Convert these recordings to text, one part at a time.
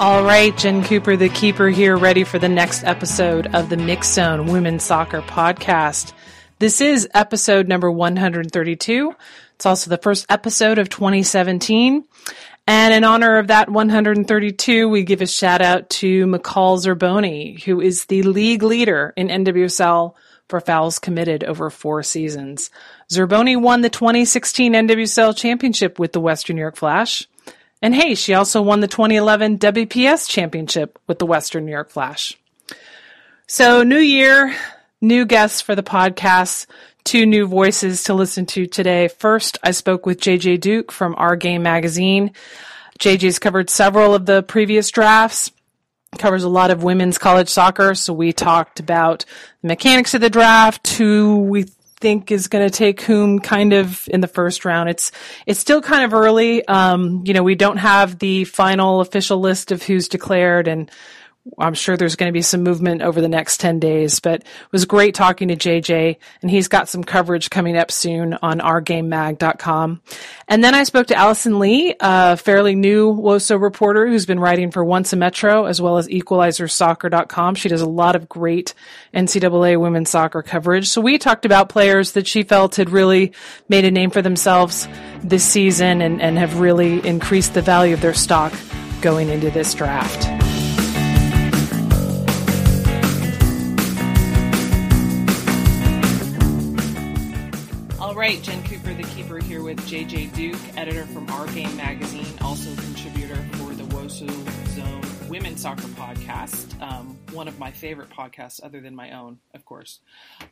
All right, Jen Cooper, the keeper here, ready for the next episode of the Mixxed Zone Women's Soccer Podcast. This is episode number 132. It's also the first episode of 2017. And in honor of that 132, we give a shout out to McCall Zerboni, who is the league leader in NWSL for fouls committed over four seasons. Zerboni won the 2016 NWSL championship with the Western New York Flash. And hey, she also won the 2011 WPS championship with the Western New York Flash. So, new year, new guests for the podcast, two new voices to listen to today. First, I spoke with JJ Duke from Our Game magazine. JJ's covered several of the previous drafts, covers a lot of women's college soccer. So we talked about the mechanics of the draft, who we think is going to take whom kind of in the first round. It's it's still kind of early. Um, you know, we don't have the final official list of who's declared, and I'm sure there's going to be some movement over the next 10 days, but it was great talking to JJ and he's got some coverage coming up soon on ourgamemag.com. And then I spoke to Allison Lee, a fairly new WOSO reporter who's been writing for Once a Metro as well as equalizersoccer.com. She does a lot of great NCAA women's soccer coverage. So we talked about players that she felt had really made a name for themselves this season and, and have really increased the value of their stock going into this draft. Right, Jen Cooper, the keeper, here with JJ Duke, editor from Our Game magazine, also contributor for the Wosu Zone Women's Soccer podcast, um, one of my favorite podcasts, other than my own, of course.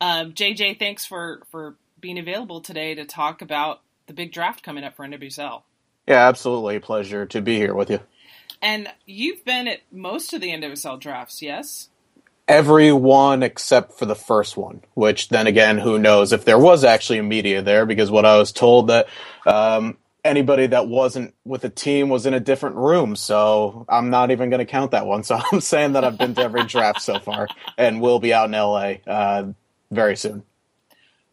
Um, JJ, thanks for for being available today to talk about the big draft coming up for NWSL. Yeah, absolutely, pleasure to be here with you. And you've been at most of the NWSL drafts, yes? Everyone except for the first one, which then again, who knows if there was actually a media there because what I was told that um, anybody that wasn't with a team was in a different room. So I'm not even going to count that one. So I'm saying that I've been to every draft so far and will be out in LA uh, very soon.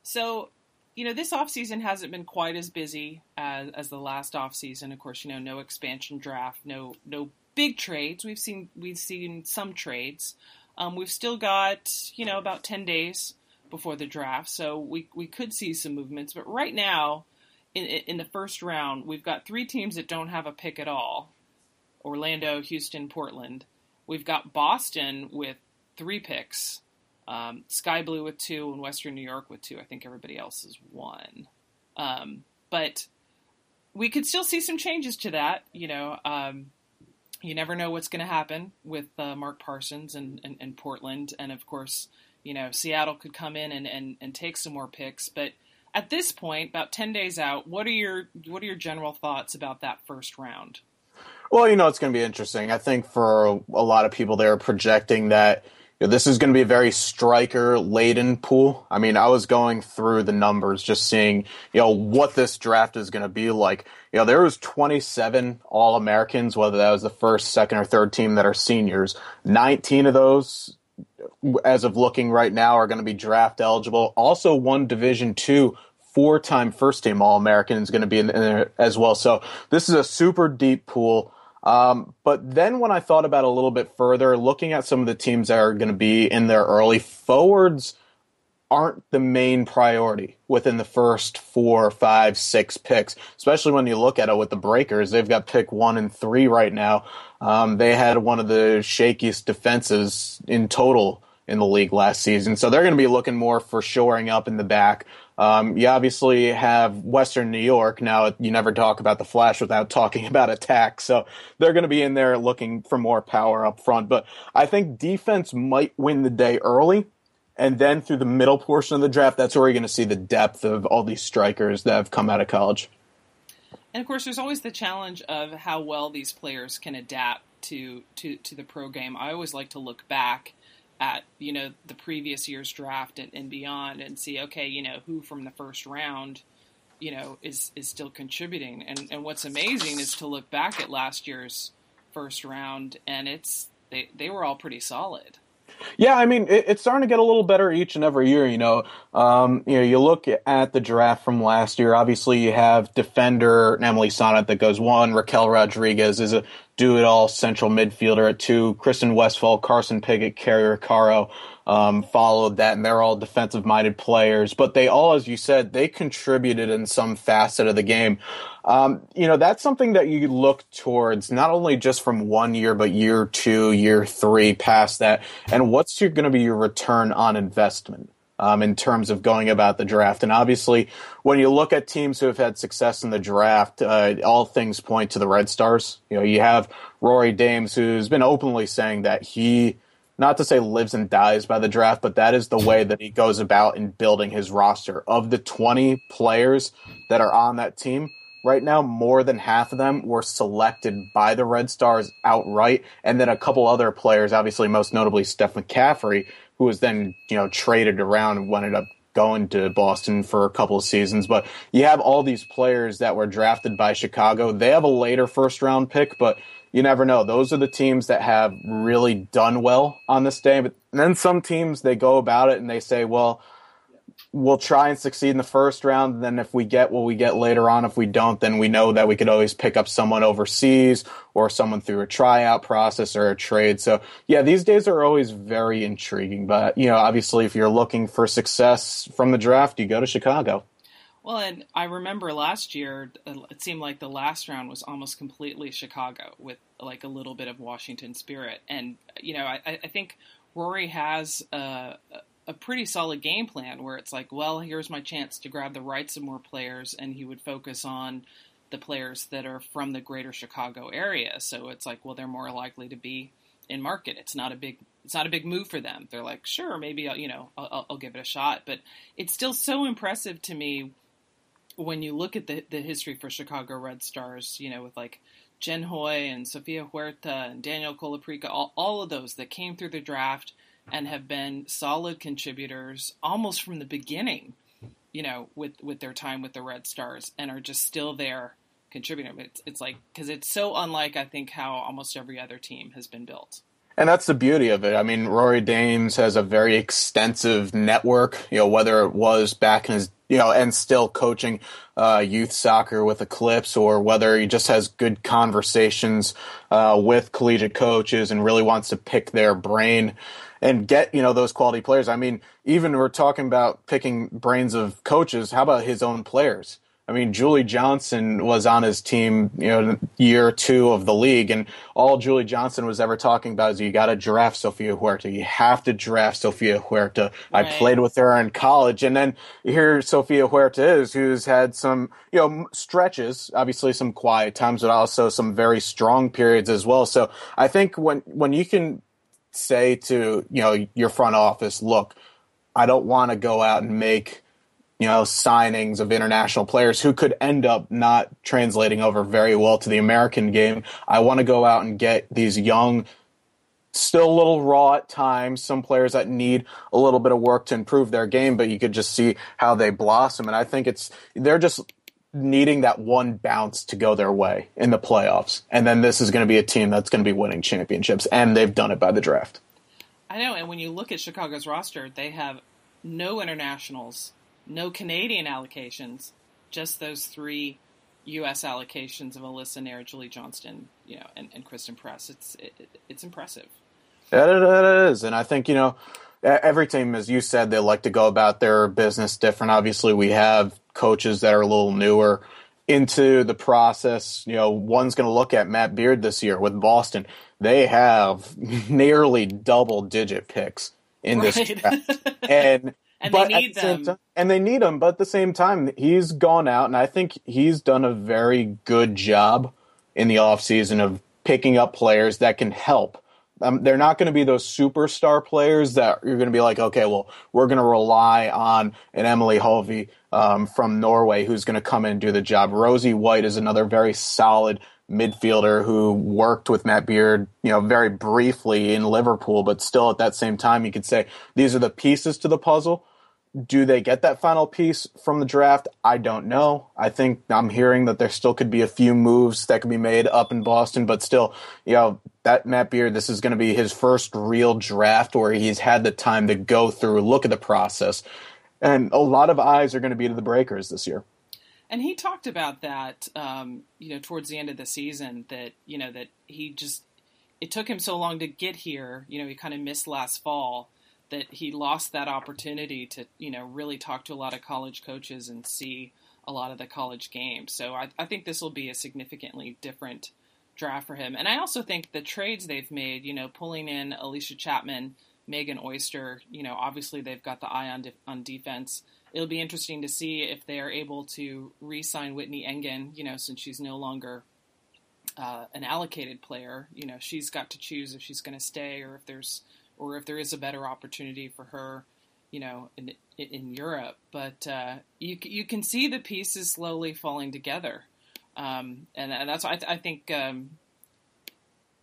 So, you know, this offseason hasn't been quite as busy as, as the last offseason. Of course, you know, no expansion draft, no no big trades. We've seen we've seen some trades. Um, we've still got, you know, about 10 days before the draft, so we, we could see some movements. But right now, in, in the first round, we've got three teams that don't have a pick at all Orlando, Houston, Portland. We've got Boston with three picks, um, Sky Blue with two, and Western New York with two. I think everybody else is one. Um, but we could still see some changes to that. You know, um, you never know what's going to happen with uh, Mark Parsons and, and, and, Portland. And of course, you know, Seattle could come in and, and, and take some more picks. But at this point, about 10 days out, what are your, what are your general thoughts about that first round? Well, you know, it's going to be interesting. I think for a lot of people, they're projecting that – this is going to be a very striker laden pool. I mean, I was going through the numbers, just seeing, you know, what this draft is going to be like. You know, there was 27 All Americans, whether that was the first, second, or third team that are seniors. 19 of those, as of looking right now, are going to be draft eligible. Also, one Division two four-time first-team All-American is going to be in there as well. So this is a super deep pool. Um, but then when I thought about a little bit further, looking at some of the teams that are going to be in there early, forwards aren't the main priority within the first four, five, six picks, especially when you look at it with the Breakers. They've got pick one and three right now. Um, they had one of the shakiest defenses in total in the league last season. So they're going to be looking more for shoring up in the back. Um, you obviously have Western New York. Now, you never talk about the Flash without talking about attack. So they're going to be in there looking for more power up front. But I think defense might win the day early. And then through the middle portion of the draft, that's where you're going to see the depth of all these strikers that have come out of college. And of course, there's always the challenge of how well these players can adapt to, to, to the pro game. I always like to look back at you know the previous year's draft and, and beyond and see okay you know who from the first round you know is is still contributing. And and what's amazing is to look back at last year's first round and it's they they were all pretty solid Yeah, I mean, it, it's starting to get a little better each and every year. You know, um, you know, you look at the draft from last year. Obviously, you have defender Emily Sonnett that goes one. Raquel Rodriguez is a do-it-all central midfielder at two. Kristen Westphal, Carson Pickett, Cari Roccaro um, followed that, and they're all defensive-minded players. But they all, as you said, they contributed in some facet of the game. Um, you know, that's something that you look towards not only just from one year, but year two, year three, past that. And what's going to be your return on investment? Um, in terms of going about the draft. And obviously, when you look at teams who have had success in the draft, uh, all things point to the Red Stars. You know, you have Rory Dames, who's been openly saying that he, not to say lives and dies by the draft, but that is the way that he goes about in building his roster. Of the 20 players that are on that team, right now, more than half of them were selected by the Red Stars outright, and then a couple other players, obviously most notably Steph McCaffrey, who was then you know traded around and ended up going to Boston for a couple of seasons. But you have all these players that were drafted by Chicago. They have a later first round pick, but you never know. Those are the teams that have really done well on this day. But then some teams they go about it and they say, well we'll try and succeed in the first round. And then if we get what we get later on, if we don't, then we know that we could always pick up someone overseas or someone through a tryout process or a trade. So yeah, these days are always very intriguing. But you know, obviously, if you're looking for success from the draft, you go to Chicago. Well, and I remember last year, uh, it seemed like the last round was almost completely Chicago with like a little bit of Washington spirit. And, you know, I, I think Rory has a, a pretty solid game plan where it's like, well, here's my chance to grab the rights of more players, and he would focus on the players that are from the greater Chicago area. So it's like, well, they're more likely to be in market. It's not a big it's not a big move for them. They're like, sure, maybe I'll, you know I'll, I'll give it a shot. But it's still so impressive to me when you look at the the history for Chicago Red Stars. You know, with like Jen Hoy and Sofia Huerta and Danielle Colaprico, all, all of those that came through the draft and have been solid contributors almost from the beginning, you know, with, with their time with the Red Stars and are just still there contributing. It's, it's like, because it's so unlike, I think, how almost every other team has been built. And that's the beauty of it. I mean, Rory Dames has a very extensive network, you know, whether it was back in his, you know, and still coaching uh, youth soccer with Eclipse or whether he just has good conversations uh, with collegiate coaches and really wants to pick their brain and get you know those quality players. I mean, even we're talking about picking brains of coaches. How about his own players? I mean, Julie Johnston was on his team, you know, year two of the league, and all Julie Johnston was ever talking about is you got to draft Sofia Huerta. You have to draft Sofia Huerta. Right. I played with her in college, and then here Sofia Huerta is, who's had some, you know, stretches, obviously some quiet times, but also some very strong periods as well. So I think when when you can say to you know your front office, look, I don't want to go out and make you know signings of international players who could end up not translating over very well to the American game. I want to go out and get these young still a little raw at times. Some players that need a little bit of work to improve their game, but you could just see how they blossom. And I think it's they're just needing that one bounce to go their way in the playoffs. And then this is going to be a team that's going to be winning championships, and they've done it by the draft. I know, and when you look at Chicago's roster, they have no internationals, no Canadian allocations, just those three U.S. allocations of Alyssa Naeher, Julie Johnston, you know, and, and Christen Press. It's it, it's impressive. Yeah, it is, and I think you know every team, as you said, they like to go about their business different. Obviously, we have coaches that are a little newer into the process. You know, one's going to look at Matt Beard this year with Boston. They have nearly double digit picks in right. this draft. and and they need them. Time, and they need them, but at the same time, he's gone out, and I think he's done a very good job in the offseason of picking up players that can help um, they're not going to be those superstar players that you're going to be like, okay, well, we're going to rely on an Emilie Haavi um, from Norway who's going to come in and do the job. Rosie White is another very solid midfielder who worked with Matt Beard, you know, very briefly in Liverpool, but still at that same time, you could say these are the pieces to the puzzle. Do they get that final piece from the draft? I don't know. I think I'm hearing that there still could be a few moves that could be made up in Boston, but still, you know, that Matt Beard, this is going to be his first real draft where he's had the time to go through, look at the process. And a lot of eyes are going to be to the Breakers this year. And he talked about that, um, you know, towards the end of the season that, you know, that he just, it took him so long to get here. You know, he kind of missed last fall that he lost that opportunity to you know really talk to a lot of college coaches and see a lot of the college games. So I, I think this will be a significantly different draft for him. And I also think the trades they've made, you know, pulling in Allysha Chapman, Megan Oyster, you know, obviously they've got the eye on de- on defense. It'll be interesting to see if they are able to re-sign Whitney Engen, you know, since she's no longer uh, an allocated player. You know, she's got to choose if she's going to stay or if there's or if there is a better opportunity for her, you know, in in Europe. But uh, you you can see the pieces slowly falling together, um, and, and, that's why I, th- I think um,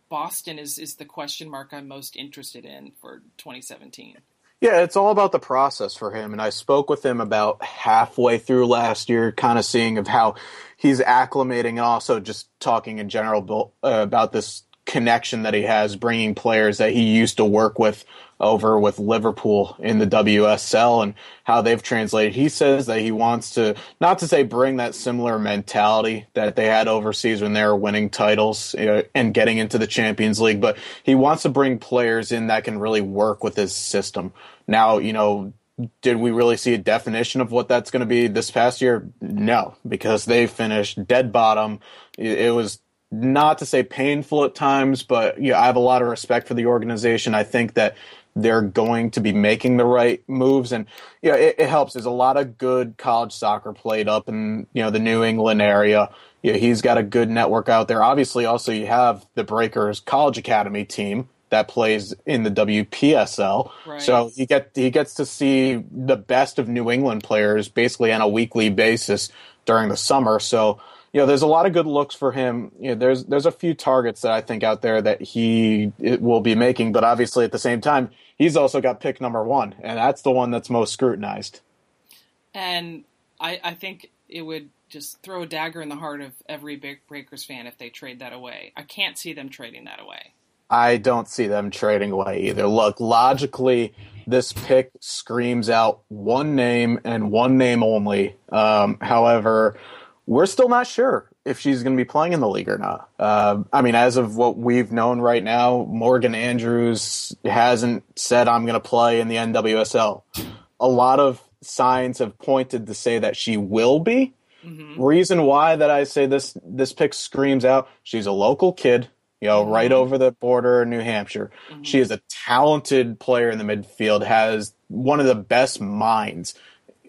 Boston is is the question mark I'm most interested in for 2017. Yeah, it's all about the process for him. And I spoke with him about halfway through last year, kind of seeing of how he's acclimating and also just talking in general uh, about this connection that he has bringing players that he used to work with over with Liverpool in the WSL and how they've translated. He says that he wants to, not to say bring that similar mentality that they had overseas when they were winning titles and getting into the Champions League, but he wants to bring players in that can really work with his system. Now, you know, did we really see a definition of what that's going to be this past year? No, because they finished dead bottom. It was not to say painful at times, but yeah, I have a lot of respect for the organization. I think that they're going to be making the right moves, and yeah, it, it helps. There's a lot of good college soccer played up in you know the New England area. Yeah, he's got a good network out there. Obviously, also you have the Breakers College Academy team that plays in the WPSL. Right. So he get he gets to see the best of New England players basically on a weekly basis during the summer. So you know, there's a lot of good looks for him. You know, there's there's a few targets that I think out there that he will be making, but obviously at the same time, he's also got pick number one, and that's the one that's most scrutinized. And I, I think it would just throw a dagger in the heart of every Big Breakers fan if they trade that away. I can't see them trading that away. I don't see them trading away either. Look, logically, this pick screams out one name and one name only. Um, however, we're still not sure if she's going to be playing in the league or not. Uh, I mean, as of what we've known right now, Morgan Andrews hasn't said I'm going to play in the NWSL. A lot of signs have pointed to say that she will be. Mm-hmm. Reason why that I say this this pick screams out: she's a local kid, you know, mm-hmm. right over the border in New Hampshire. Mm-hmm. She is a talented player in the midfield, has one of the best minds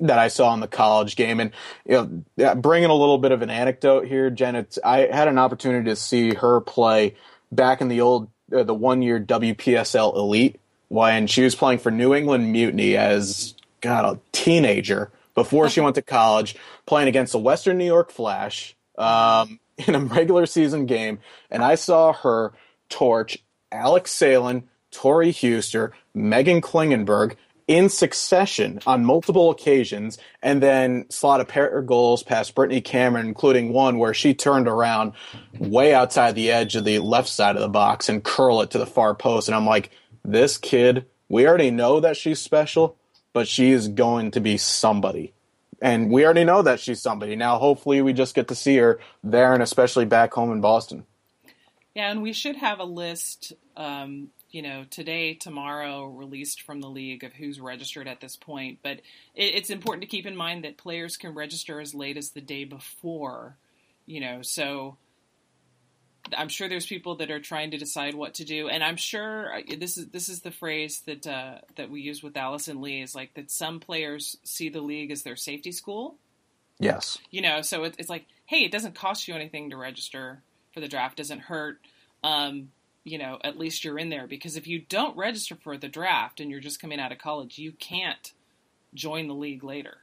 that I saw in the college game. And you know, bringing a little bit of an anecdote here, Jen, it's, I had an opportunity to see her play back in the old, uh, the one year WPSL Elite when she was playing for New England Mutiny as, God, a teenager before she went to college, playing against the Western New York Flash um, in a regular season game. And I saw her torch Alex Sahlen, Tori Huster, Meghan Klingenberg, in succession on multiple occasions and then slot a pair of goals past Brittany Cameron, including one where she turned around way outside the edge of the left side of the box and curl it to the far post. And I'm like, this kid, we already know that she's special, but she is going to be somebody. And we already know that she's somebody. Now, hopefully, we just get to see her there and especially back home in Boston. Yeah, and we should have a list um, you know, today, tomorrow, released from the league of who's registered at this point. But it, it's important to keep in mind that players can register as late as the day before, you know, so I'm sure there's people that are trying to decide what to do, and I'm sure uh, this is this is the phrase that uh, that we use with Allison Lee is like that some players see the league as their safety school. Yes, you know, so it, it's like, hey, it doesn't cost you anything to register for the draft, doesn't hurt. Um, you know, at least you're in there. Because if you don't register for the draft and you're just coming out of college, you can't join the league later.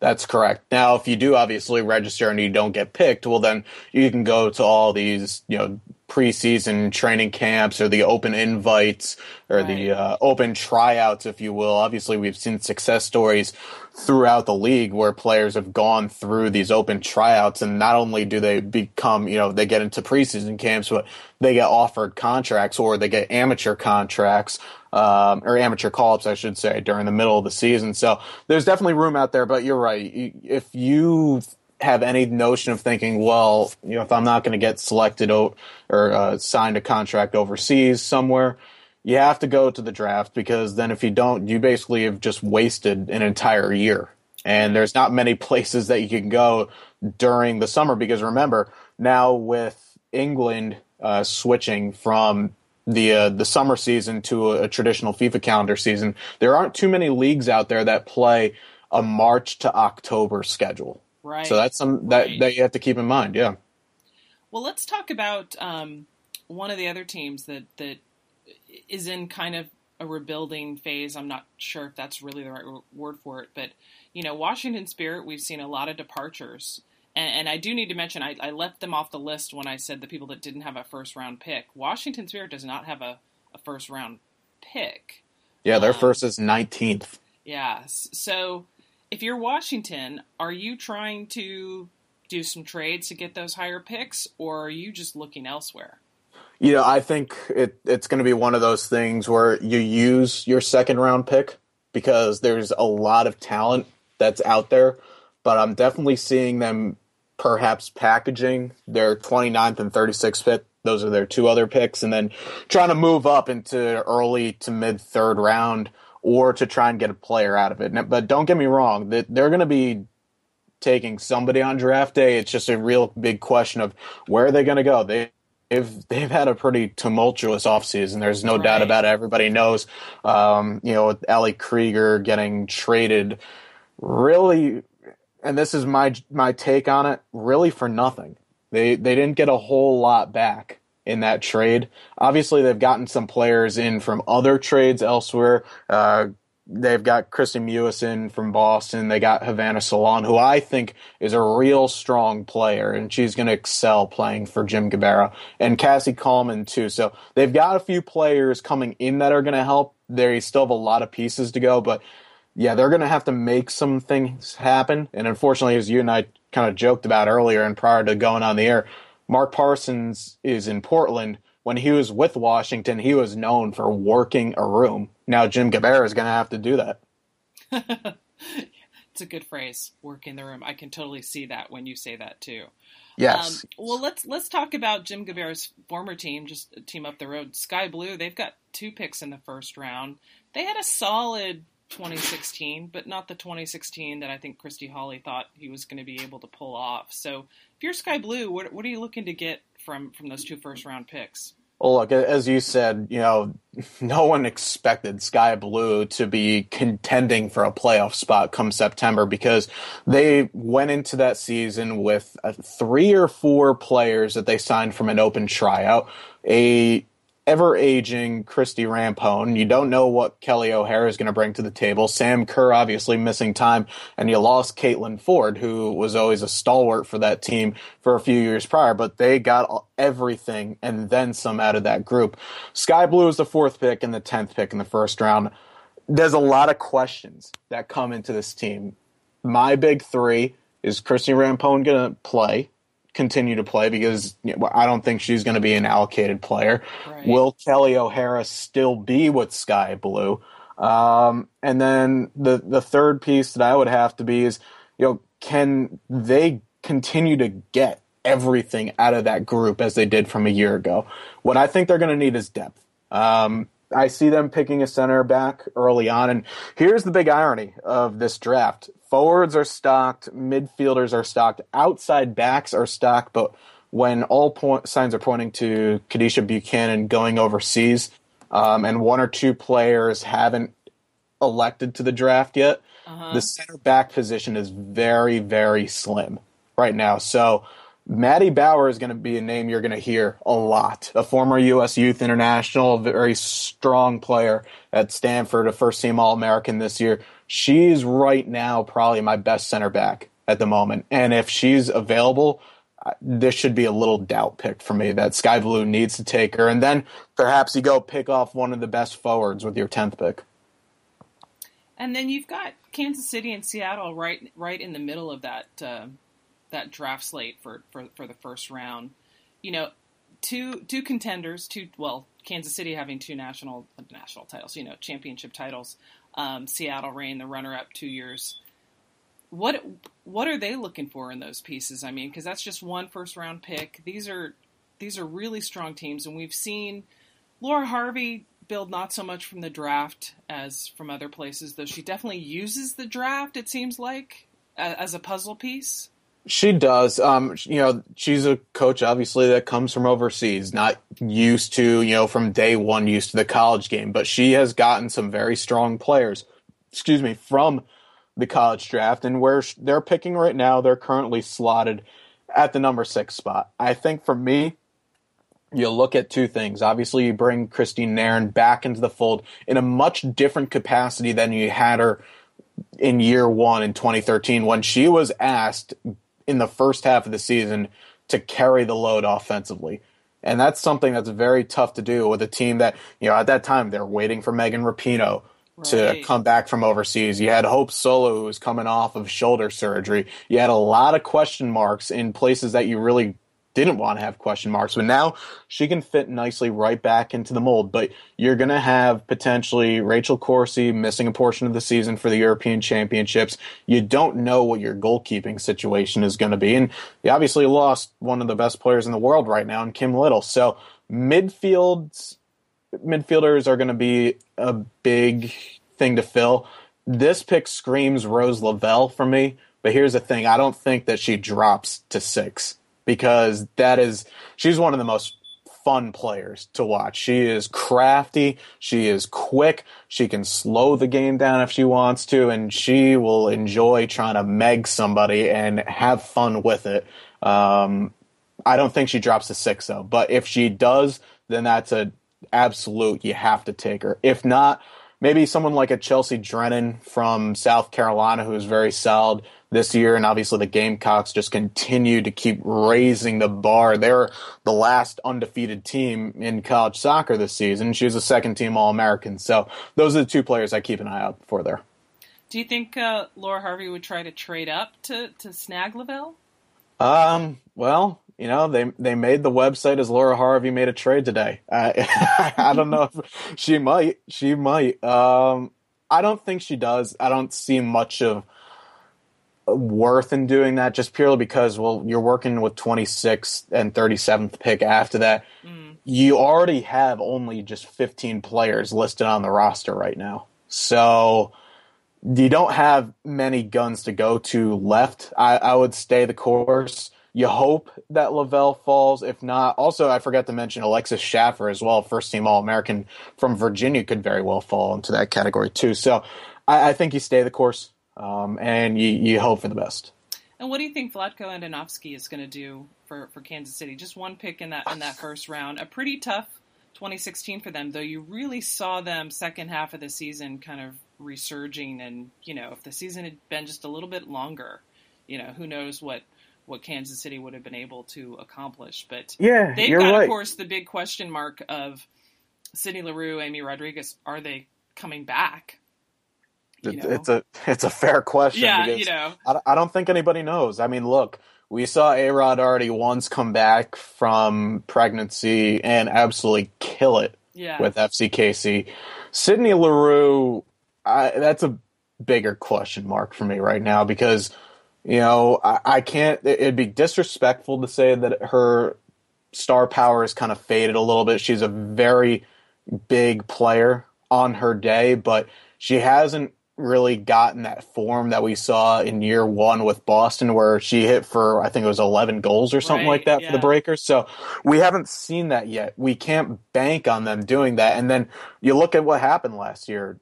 That's correct. Now, if you do obviously register and you don't get picked, well, then you can go to all these, you know, preseason training camps or the open invites or right. the uh, open tryouts, if you will. Obviously, we've seen success stories throughout the league where players have gone through these open tryouts, and not only do they become, you know, they get into preseason camps, but they get offered contracts or they get amateur contracts. Um, or amateur call-ups, I should say, during the middle of the season. So there's definitely room out there. But you're right. If you have any notion of thinking, well, you know, if I'm not going to get selected o- or uh, signed a contract overseas somewhere, you have to go to the draft because then if you don't, you basically have just wasted an entire year. And there's not many places that you can go during the summer because remember, now with England uh, switching from the uh, the summer season to a, a traditional FIFA calendar season, there aren't too many leagues out there that play a March to October schedule. Right. So that's some that right. that you have to keep in mind. Yeah. Well, let's talk about um, one of the other teams that that is in kind of a rebuilding phase. I'm not sure if that's really the right word for it, but you know, Washington Spirit, we've seen a lot of departures. And, and I do need to mention, I, I, left them off the list when I said the people that didn't have a first round pick. Washington Spirit does not have a, a first round pick. Yeah, their um, first is 19th. Yeah. So if you're Washington, are you trying to do some trades to get those higher picks, or are you just looking elsewhere? You know, I think it, it's going to be one of those things where you use your second round pick because there's a lot of talent that's out there, but I'm definitely seeing them perhaps packaging their 29th and 36th pick. Those are their two other picks, and then trying to move up into early to mid third round or to try and get a player out of it. But don't get me wrong, that they're going to be taking somebody on draft day. It's just a real big question of where are they going to go. They they've they've had a pretty tumultuous offseason. There's no right. doubt about it. Everybody knows, um, you know, with Ali Krieger getting traded, really, and this is my my take on it, really for nothing. They they didn't get a whole lot back in that trade. Obviously, they've gotten some players in from other trades elsewhere. Uh, they've got Kristie Mewison from Boston. They got Havana Solaun, who I think is a real strong player, and she's going to excel playing for Jim Gabarra. And Cassie Coleman too. So they've got a few players coming in that are going to help. They still have a lot of pieces to go, but yeah, they're going to have to make some things happen. And unfortunately, as you and I kind of joked about earlier and prior to going on the air, Mark Parsons is in Portland. When he was with Washington, he was known for working a room. Now Jim Gabarra is going to have to do that. it's a good phrase, work in the room. I can totally see that when you say that too. Yes. Um, well, let's let's talk about Jim Gabarra's former team, just a team up the road, Sky Blue. They've got two picks in the first round. They had a solid 2016, but not the 2016 that I think Christy Holly thought he was going to be able to pull off. So if you're Sky Blue, what, what are you looking to get from from those two first round picks? Well, look, as you said, you know, no one expected Sky Blue to be contending for a playoff spot come September because they went into that season with uh, three or four players that they signed from an open tryout, a ever aging Christie Rampone. You don't know what Kelley O'Hara is going to bring to the table. Sam Kerr obviously missing time, and you lost Caitlin Foord, who was always a stalwart for that team for a few years prior. But they got everything and then some out of that group. Sky Blue is the fourth pick and the tenth pick in the first round. There's a lot of questions that come into this team. My big three is Christie Rampone going to play? Continue to play because you know, I don't think she's going to be an allocated player. Right. Will Kelley O'Hara still be with Sky Blue? Um, and then the the third piece that I would have to be is, you know, can they continue to get everything out of that group as they did from a year ago? What I think they're going to need is depth. Um, I see them picking a center back early on, and here's the big irony of this draft: forwards are stocked, midfielders are stocked, outside backs are stocked, but when all point, signs are pointing to Kadeisha Buchanan going overseas, um, and one or two players haven't elected to the draft yet, uh-huh. the center back position is very, very slim right now. So Maddie Bauer is going to be a name you're going to hear a lot. A former U.S. Youth International, a very strong player at Stanford, a first team All American this year. She's right now probably my best center back at the moment. And if she's available, this should be a little doubt pick for me that Sky Blue needs to take her. And then perhaps you go pick off one of the best forwards with your 10th pick. And then you've got Kansas City and Seattle right right in the middle of that uh, that draft slate for, for, for the first round. You know, two two contenders, two well, Kansas City having two national national titles, you know, championship titles. Um, Seattle Reign, the runner up two years what what are they looking for in those pieces? I mean, because that's just one first round pick. These are these are really strong teams, and we've seen Laura Harvey build not so much from the draft as from other places, though she definitely uses the draft. It seems like as a puzzle piece. She does. Um, you know, she's a coach, obviously, that comes from overseas, not used to, you know, from day one, used to the college game. But she has gotten some very strong players, excuse me, from the college draft, and where they're picking right now, they're currently slotted at the number six spot. I think for me, you look at two things. Obviously, you bring Christine Nairn back into the fold in a much different capacity than you had her in year one in 2013 when she was asked in the first half of the season to carry the load offensively. And that's something that's very tough to do with a team that, you know, at that time they're waiting for Megan Rapinoe right. to come back from overseas. You had Hope Solo, who was coming off of shoulder surgery. You had a lot of question marks in places that you really didn't want to have question marks. But now she can fit nicely right back into the mold. But you're going to have potentially Rachel Corsie missing a portion of the season for the European Championships. You don't know what your goalkeeping situation is going to be. And you obviously lost one of the best players in the world right now in Kim Little. So midfield's midfielders are going to be a big thing to fill. This pick screams Rose Lavelle for me, but here's the thing: I don't think that she drops to six because that is she's one of the most fun players to watch. She is crafty, she is quick, she can slow the game down if she wants to, and she will enjoy trying to meg somebody and have fun with it. Um, I don't think she drops a six though, but if she does, then that's a absolute. You have to take her. If not, maybe someone like a Chelsea Drennan from South Carolina, who is very solid this year, and obviously the Gamecocks just continue to keep raising the bar. They're the last undefeated team in college soccer this season. She was a second team All American. So those are the two players I keep an eye out for there. Do you think uh, Laura Harvey would try to trade up to, to snag Lavelle? Um, well, you know, they they made the website as Laura Harvey made a trade today. I I don't know if she might. She might. Um, I don't think she does. I don't see much of worth in doing that just purely because well you're working with 26th and 37th pick after that mm. you already have only just 15 players listed on the roster right now so you don't have many guns to go to left i, I would stay the course you hope that Lavelle falls. If not, also I forgot to mention Alexis Shaffer as well, first team All American from Virginia, could very well fall into that category too. So I, I think you stay the course um, and you, you hope for the best. And what do you think Vlatko Andonovski is going to do for, for Kansas City? Just one pick in that in that first round. A pretty tough 2016 for them, though. You really saw them second half of the season kind of resurging, and you know if the season had been just a little bit longer, you know who knows what what Kansas City would have been able to accomplish. But yeah, they've got, right. of course, the big question mark of Sydney Leroux, Amy Rodriguez. Are they coming back? Know? It's a it's a fair question. Yeah, you know, I, I don't think anybody knows. I mean, look, we saw A Rod already once come back from pregnancy and absolutely kill it yeah. with FCKC. Sydney Leroux, I, that's a bigger question mark for me right now because you know, I, I can't. It'd be disrespectful to say that her star power has kind of faded a little bit. She's a very big player on her day, but she hasn't really gotten that form that we saw in year one with Boston, where she hit for I think it was 11 goals or something right, like that yeah. for the Breakers. So we haven't seen that yet. We can't bank on them doing that. And then you look at what happened last year.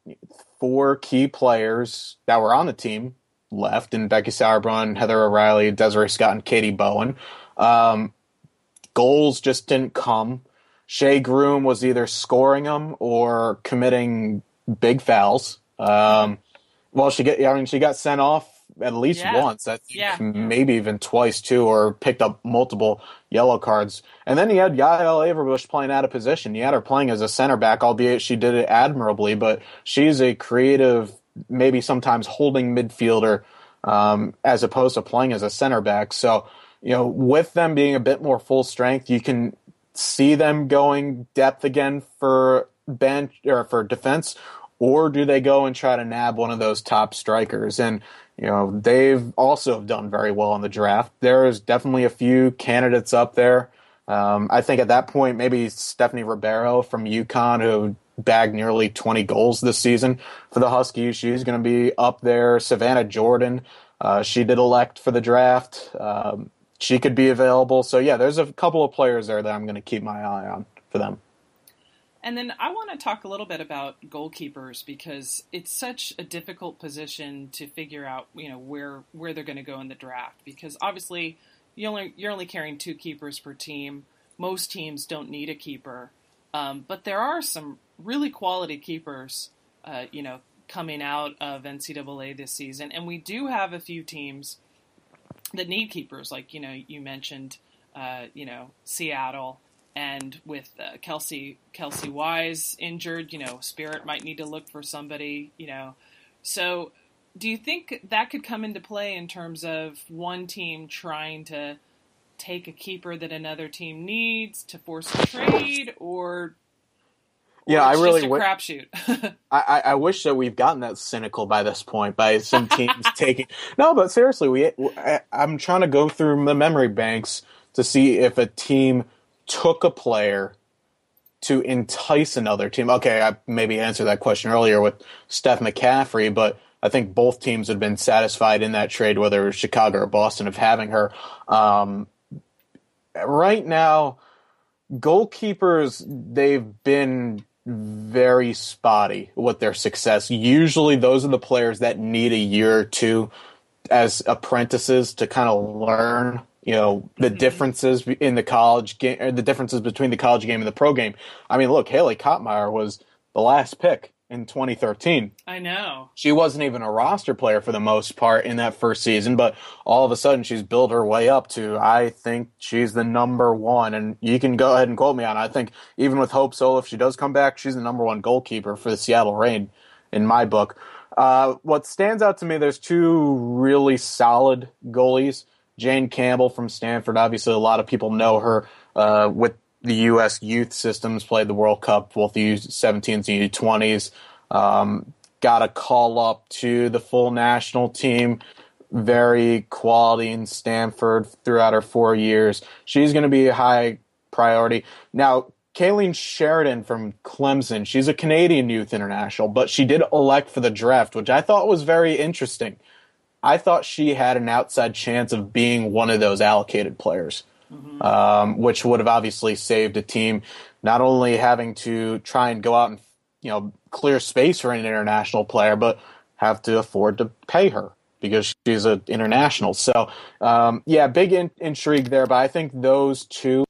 Four key players that were on the team left, and Becky Sauerbrunn, Heather O'Reilly, Desiree Scott, and Katie Bowen. Um, goals just didn't come. Shea Groom was either scoring them or committing big fouls. Um, well, she get, I mean, she got sent off at least Yeah. once. I think Yeah. maybe even twice too, or picked up multiple yellow cards. And then you had Yael Averbuch playing out of position. You had her playing as a center back, albeit she did it admirably. But she's a creative, maybe sometimes holding midfielder, um, as opposed to playing as a center back. So you know, with them being a bit more full strength, you can see them going depth again for bench or for defense, or do they go and try to nab one of those top strikers? And you know, they've also done very well in the draft. There's definitely a few candidates up there. Um, I think at that point, maybe Stephanie Ribeiro from UConn, who bagged nearly 20 goals this season for the Huskies, she's going to be up there. Savannah Jordan, uh, she did elect for the draft. Um, she could be available. So yeah, there's a couple of players there that I'm going to keep my eye on for them. And then I want to talk a little bit about goalkeepers because it's such a difficult position to figure out, you know, where where they're going to go in the draft because obviously you only you're only carrying two keepers per team. Most teams don't need a keeper, um, but there are some really quality keepers, uh, you know, coming out of NCAA this season, and we do have a few teams that need keepers, like you know you mentioned, uh, you know Seattle, and with uh, Kelsey Kelsey Wys injured, you know Spirit might need to look for somebody, you know. So, do you think that could come into play in terms of one team trying to take a keeper that another team needs to force a trade, or or Yeah, I really just a crapshoot? I, I, I wish that we've gotten that cynical by this point by some teams taking no, but seriously, we I, I'm trying to go through the memory banks to see if a team took a player to entice another team. Okay, I maybe answered that question earlier with Steph McCaffrey, but I think both teams had been satisfied in that trade, whether it was Chicago or Boston, of having her. Um, right now, goalkeepers they've been very spotty with their success. Usually, those are the players that need a year or two as apprentices to kind of learn, you know, the differences in the college game, the differences between the college game and the pro game. I mean, look, Haley Kopmeyer was the last pick in 2013 I know. she wasn't even a roster player for the most part in that first season, but all of a sudden she's built her way up to I think she's the number one, and you can go ahead and quote me on. it. I think even with Hope Solo, if she does come back, she's the number one goalkeeper for the Seattle Reign in my book. Uh, what stands out to me, there's two really solid goalies. Jane Campbell from Stanford, obviously a lot of people know her uh, with the U.S. youth systems, played the World Cup, both the U17s and U20s. Um, got a call up to the full national team. Very quality in Stanford throughout her four years. She's going to be a high priority. Now, Kailen Sheridan from Clemson, she's a Canadian youth international, but she did elect for the draft, which I thought was very interesting. I thought she had an outside chance of being one of those allocated players, um, which would have obviously saved a team not only having to try and go out and you know clear space for an international player, but have to afford to pay her because she's an international. So um, yeah, big in- intrigue there, but I think those two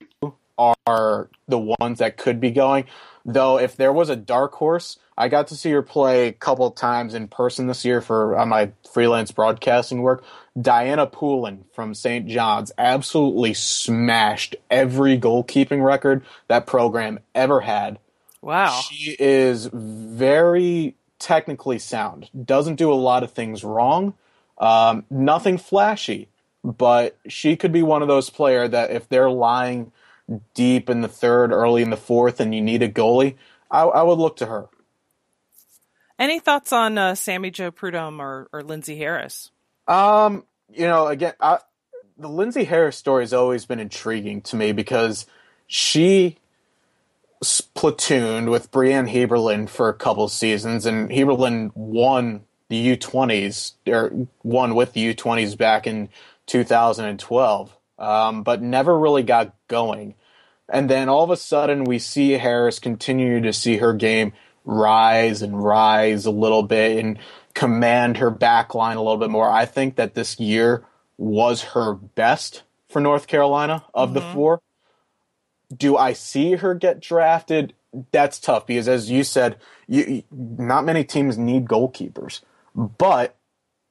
are the ones that could be going. Though if there was a dark horse, I got to see her play a couple of times in person this year for on my freelance broadcasting work. Diana Poulin from St. John's absolutely smashed every goalkeeping record that program ever had. Wow. She is very technically sound. Doesn't do a lot of things wrong. Um, nothing flashy, but she could be one of those player that if they're lying deep in the third, early in the fourth, and you need a goalie, I, I would look to her. Any thoughts on uh, Sammy Jo Prudhomme or, or Lindsay Harris? Um, you know, again, I, the Lindsay Harris story has always been intriguing to me because she platooned with Bryane Heaberlin for a couple seasons, and Heaberlin won the U20s or won with the U20s back in 2012, um, but never really got going. And then all of a sudden, we see Harris continue to see her game rise and rise a little bit and command her back line a little bit more. I think that this year was her best for North Carolina of the four. Do I see her get drafted? That's tough because, as you said, you, not many teams need goalkeepers. But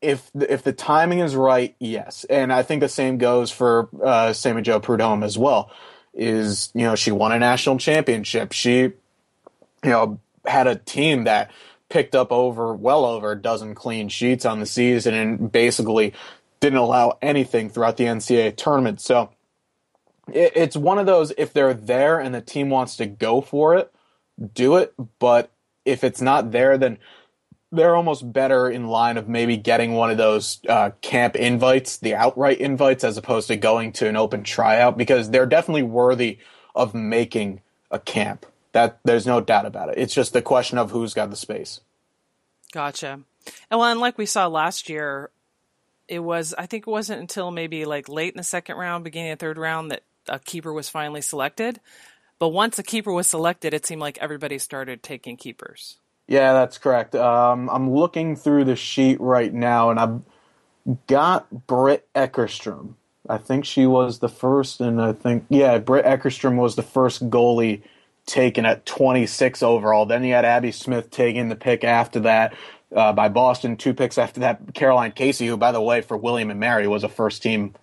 if the, if the timing is right, yes, and I think the same goes for uh, Sammy Jo Prudhomme as well. Is you know she won a national championship. She you know had a team that picked up over well over a dozen clean sheets on the season and basically didn't allow anything throughout the NCAA tournament. So it, it's one of those if they're there and the team wants to go for it, do it. But if it's not there, then they're almost better in line of maybe getting one of those uh, camp invites, the outright invites, as opposed to going to an open tryout because they're definitely worthy of making a camp. That there's no doubt about it. It's just the question of who's got the space. Gotcha. And well, and like we saw last year, it was I think it wasn't until maybe like late in the second round, beginning of third round that a keeper was finally selected. But once a keeper was selected, it seemed like everybody started taking keepers. Yeah, that's correct. Um, I'm looking through the sheet right now, and I've got Britt Eckerstrom. I think she was the first, and I think yeah, Britt Eckerstrom was the first goalie taken at 26 overall. Then you had Abby Smith taking the pick after that uh, by Boston. Two picks after that, Caroline Casey, who by the way for William and Mary was a first team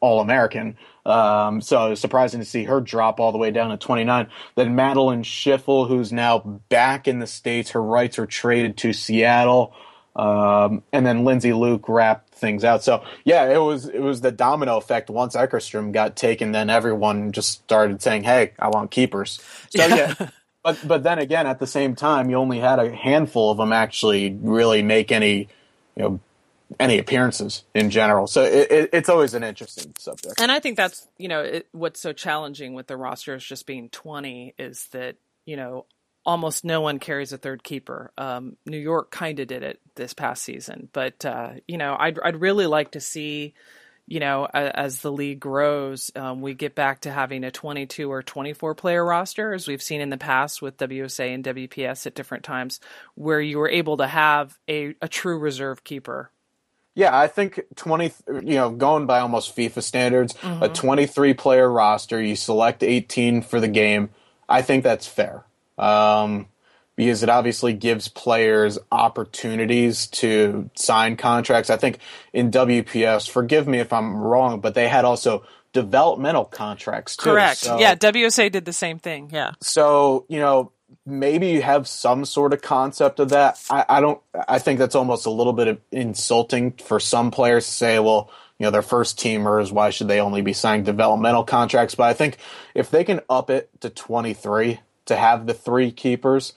All American. Um, so it was surprising to see her drop all the way down to 29. Then Madalyn Schiffel, who's now back in the States. Her rights are traded to Seattle. Um, and then Lindsay Luke wrapped things out. So yeah, it was it was the domino effect. Once Eckerstrom got taken, then everyone just started saying, "Hey, I want keepers." So yeah. yeah. But but then again, at the same time, you only had a handful of them actually really make any you know any appearances in general. So it, it, it's always an interesting subject. And I think that's you know it, what's so challenging with the rosters just being twenty is that you know almost no one carries a third keeper. Um, New York kind of did it this past season, but uh, you know I'd I'd really like to see. You know, as the league grows, um, we get back to having a 22 or 24 player roster, as we've seen in the past with WUSA and WPS at different times, where you were able to have a, a true reserve keeper yeah, I think 20, you know, going by almost FIFA standards, mm-hmm. a 23 player roster, you select 18 for the game. I think that's fair. Um, because it obviously gives players opportunities to sign contracts. I think in WPS, forgive me if I'm wrong, but they had also developmental contracts too. Correct. So, yeah, WUSA did the same thing. Yeah. So, you know, maybe you have some sort of concept of that. I, I don't. I think that's almost a little bit of insulting for some players to say, well, you know, they're first teamers. Why should they only be signing developmental contracts? But I think if they can up it to 23 to have the three keepers,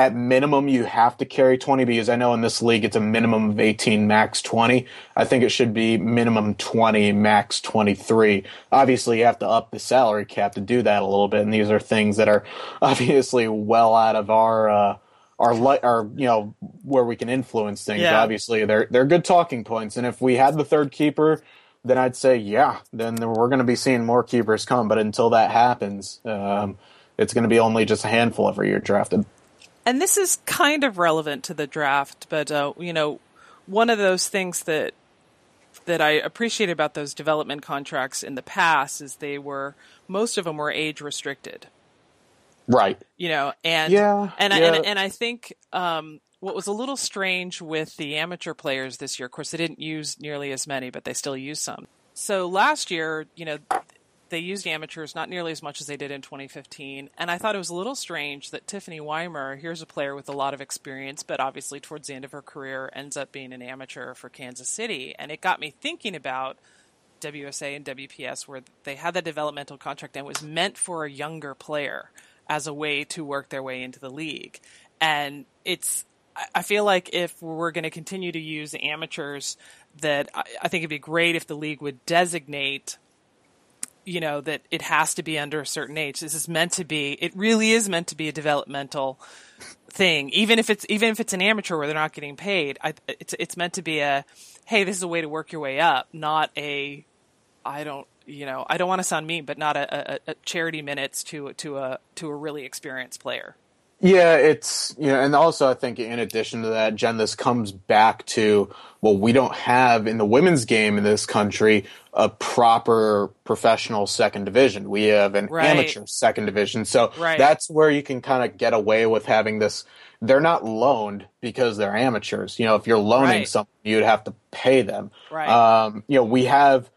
at minimum you have to carry 20 because I know in this league it's a minimum of 18 max 20. I think it should be minimum 20 max 23. Obviously you have to up the salary cap to do that a little bit and these are things that are obviously well out of our uh, our li- our you know where we can influence things. Yeah. Obviously they're they're good talking points and if we had the third keeper then I'd say yeah, then we're going to be seeing more keepers come but until that happens um, it's going to be only just a handful every year drafted and this is kind of relevant to the draft, but uh, you know, one of those things that that I appreciate about those development contracts in the past is they were most of them were age restricted. Right. You know, and yeah, and yeah. I, and, and I think um, what was a little strange with the amateur players this year, of course, they didn't use nearly as many, but they still used some. So last year, you know, they used amateurs not nearly as much as they did in 2015. And I thought it was a little strange that Tiffany Weimer, here's a player with a lot of experience, but obviously towards the end of her career ends up being an amateur for Kansas City. And it got me thinking about WUSA and WPS where they had that developmental contract and was meant for a younger player as a way to work their way into the league. And it's, I feel like if we're going to continue to use amateurs, that I think it'd be great if the league would designate you know that it has to be under a certain age. This is meant to be. It really is meant to be a developmental thing. Even if it's even if it's an amateur where they're not getting paid, I, it's it's meant to be a hey, this is a way to work your way up, not a I don't you know I don't want to sound mean, but not a, a, a charity minutes to to a to a really experienced player. Yeah, it's you know, and also I think in addition to that, Jen, this comes back to well, we don't have in the women's game in this country a proper professional second division. We have an Right. amateur second division, so Right. that's where you can kind of get away with having this. They're not loaned because they're amateurs. You know, if you're loaning Right. something, you'd have to pay them. Right. Um, you know, we have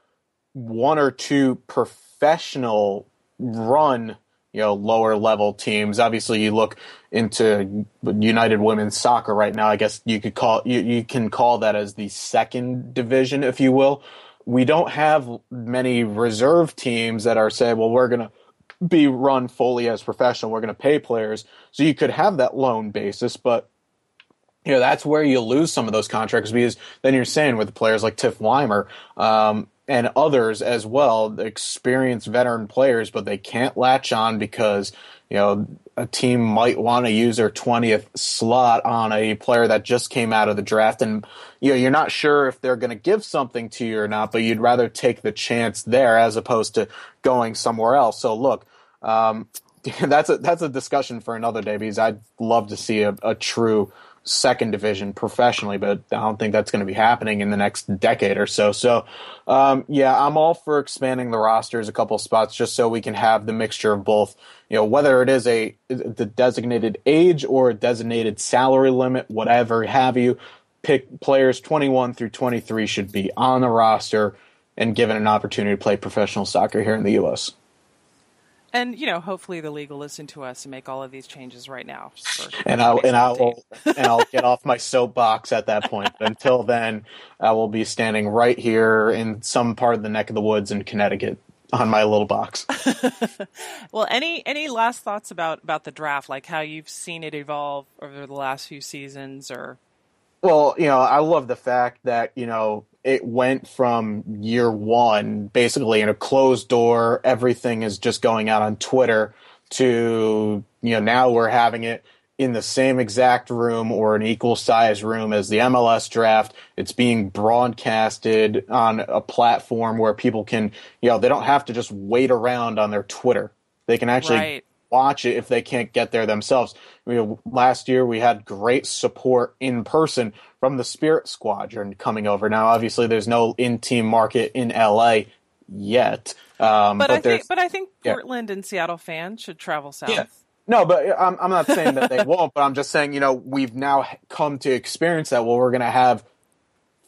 one or two professional run, you know, lower level teams. Obviously, you look into United Women's Soccer right now. I guess you could call you, you can call that as the second division, if you will. We don't have many reserve teams that are say, well, we're gonna be run fully as professional. We're going to pay players, so you could have that loan basis, but you know that's where you lose some of those contracts because then you're saying with players like Tiff Weimer um, and others as well, experienced veteran players, but they can't latch on because you know a team might want to use their 20th slot on a player that just came out of the draft. And you know you're not sure if they're going to give something to you or not but you'd rather take the chance there as opposed to going somewhere else. So look um, that's a that's a discussion for another day because I'd love to see a, a true second division professionally, but I don't think that's going to be happening in the next decade or so. So, um, yeah, I'm all for expanding the rosters a couple spots just so we can have the mixture of both. You know, whether it is a the designated age or a designated salary limit, whatever have you. Pick players 21 through 23 should be on the roster and given an opportunity to play professional soccer here in the U.S. And you know, hopefully the league will listen to us and make all of these changes right now. and I'll and I'll and I'll get off my soapbox at that point. But until then, I will be standing right here in some part of the neck of the woods in Connecticut on my little box. Well, any any last thoughts about about the draft, like how you've seen it evolve over the last few seasons, or Well, you know, I love the fact that, you know, it went from year one, basically in a closed door, everything is just going out on Twitter, to, you know, now we're having it in the same exact room or an equal size room as the MLS draft. It's being broadcasted on a platform where people can, you know, they don't have to just wait around on their Twitter. They can actually Right. watch it if they can't get there themselves. You know, last year we had great support in person from the Spirit Squadron coming over. Now, obviously, there's no in-team market in LA yet, um, but, but, I think but I think yeah. Portland and Seattle fans should travel south. Yeah. no, but I'm, I'm not saying that they won't. But I'm just saying, you know, we've now come to experience that. Well, we're going to have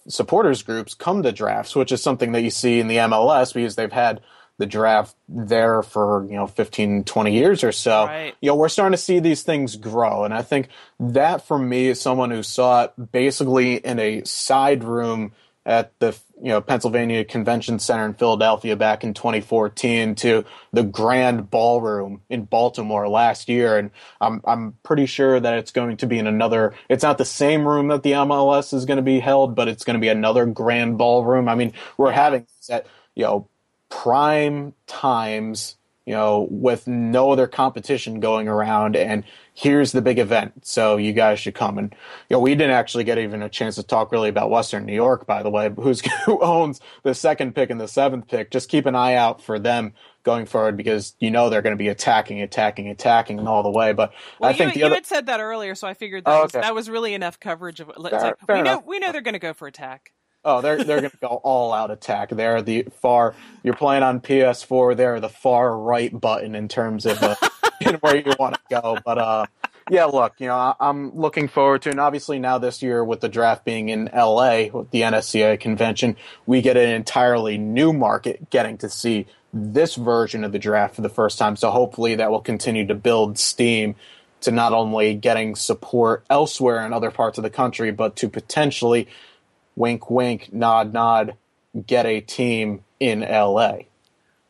supporters groups come to drafts, which is something that you see in the MLS because they've had the draft there for, you know, 15, 20 years or so. Right. You know, we're starting to see these things grow. And I think that for me is someone who saw it basically in a side room at the you know Pennsylvania Convention Center in Philadelphia back in 2014 to the Grand Ballroom in Baltimore last year, and I'm I'm pretty sure that it's going to be in another. It's not the same room that the MLS is going to be held, but it's going to be another Grand Ballroom. I mean, we're having at you know prime times, you know, with no other competition going around, and here's the big event. So you guys should come. And you know, we didn't actually get even a chance to talk really about Western New York, by the way. Who's who owns the second pick and the seventh pick? Just keep an eye out for them going forward because you know they're going to be attacking, attacking, attacking all the way. But Well, I think you, the you other. had said that earlier, so I figured that Oh, was that was really enough coverage of. Fair- like, fair we know enough. we know they're going to go for attack. Oh, they're they're going to go all out attack. They're the far. You're playing on PS4. They're the far right button in terms of uh, in where you want to go. But uh, yeah, look, you know, I, I'm looking forward to, and obviously now this year with the draft being in LA with the NSCAA convention, we get an entirely new market getting to see this version of the draft for the first time. So hopefully that will continue to build steam to not only getting support elsewhere in other parts of the country, but to potentially wink, wink, nod, nod, get a team in LA.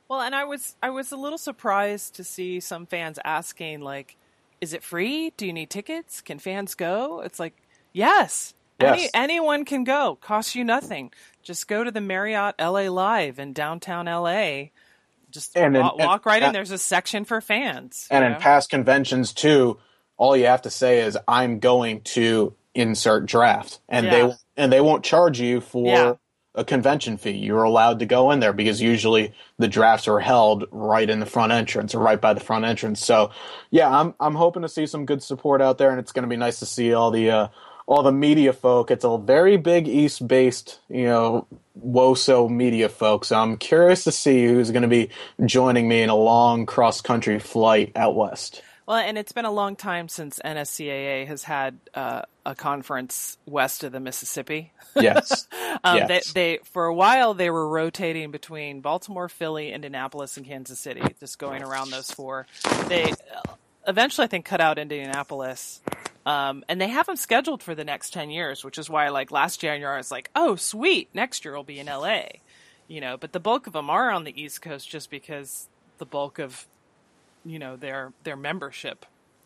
Well, and I was I was a little surprised to see some fans asking like, "Is it free? Do you need tickets? Can fans go?" It's like, yes, Any, anyone can go. Costs you nothing. Just go to the Marriott LA Live in downtown LA. Just And in- walk right in. There's a section for fans. And in know? past conventions too, all you have to say is I'm going to insert draft, and they Yeah. And they won't charge you for Yeah. a convention fee. You're allowed to go in there because usually the drafts are held right in the front entrance or right by the front entrance. So, yeah, I'm I'm hoping to see some good support out there, and it's going to be nice to see all the uh, all the media folk. It's a very big East based, you know, WOSO media folks. So I'm curious to see who's going to be joining me in a long cross country flight out west. Well, and it's been a long time since NSCAA has had uh, a conference west of the Mississippi. Yes. um, yes. They, they, for a while they were rotating between Baltimore, Philly, Indianapolis, and Kansas City, just going around those four. They eventually, I think, cut out Indianapolis. Um, and they have them scheduled for the next 10 years, which is why, like, last January, I was like, oh, sweet, next year will be in LA. You know, but the bulk of them are on the East Coast just because the bulk of you know their their membership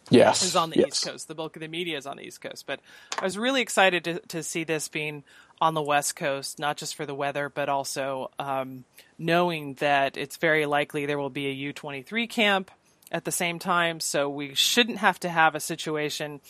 yes is on the yes. east coast. The bulk of the media is on the east coast. But i was really excited to, to see this being on the west coast not just for the weather but also um, knowing that it's very likely there will be a u23 camp at the same time. So we shouldn't have to have a situation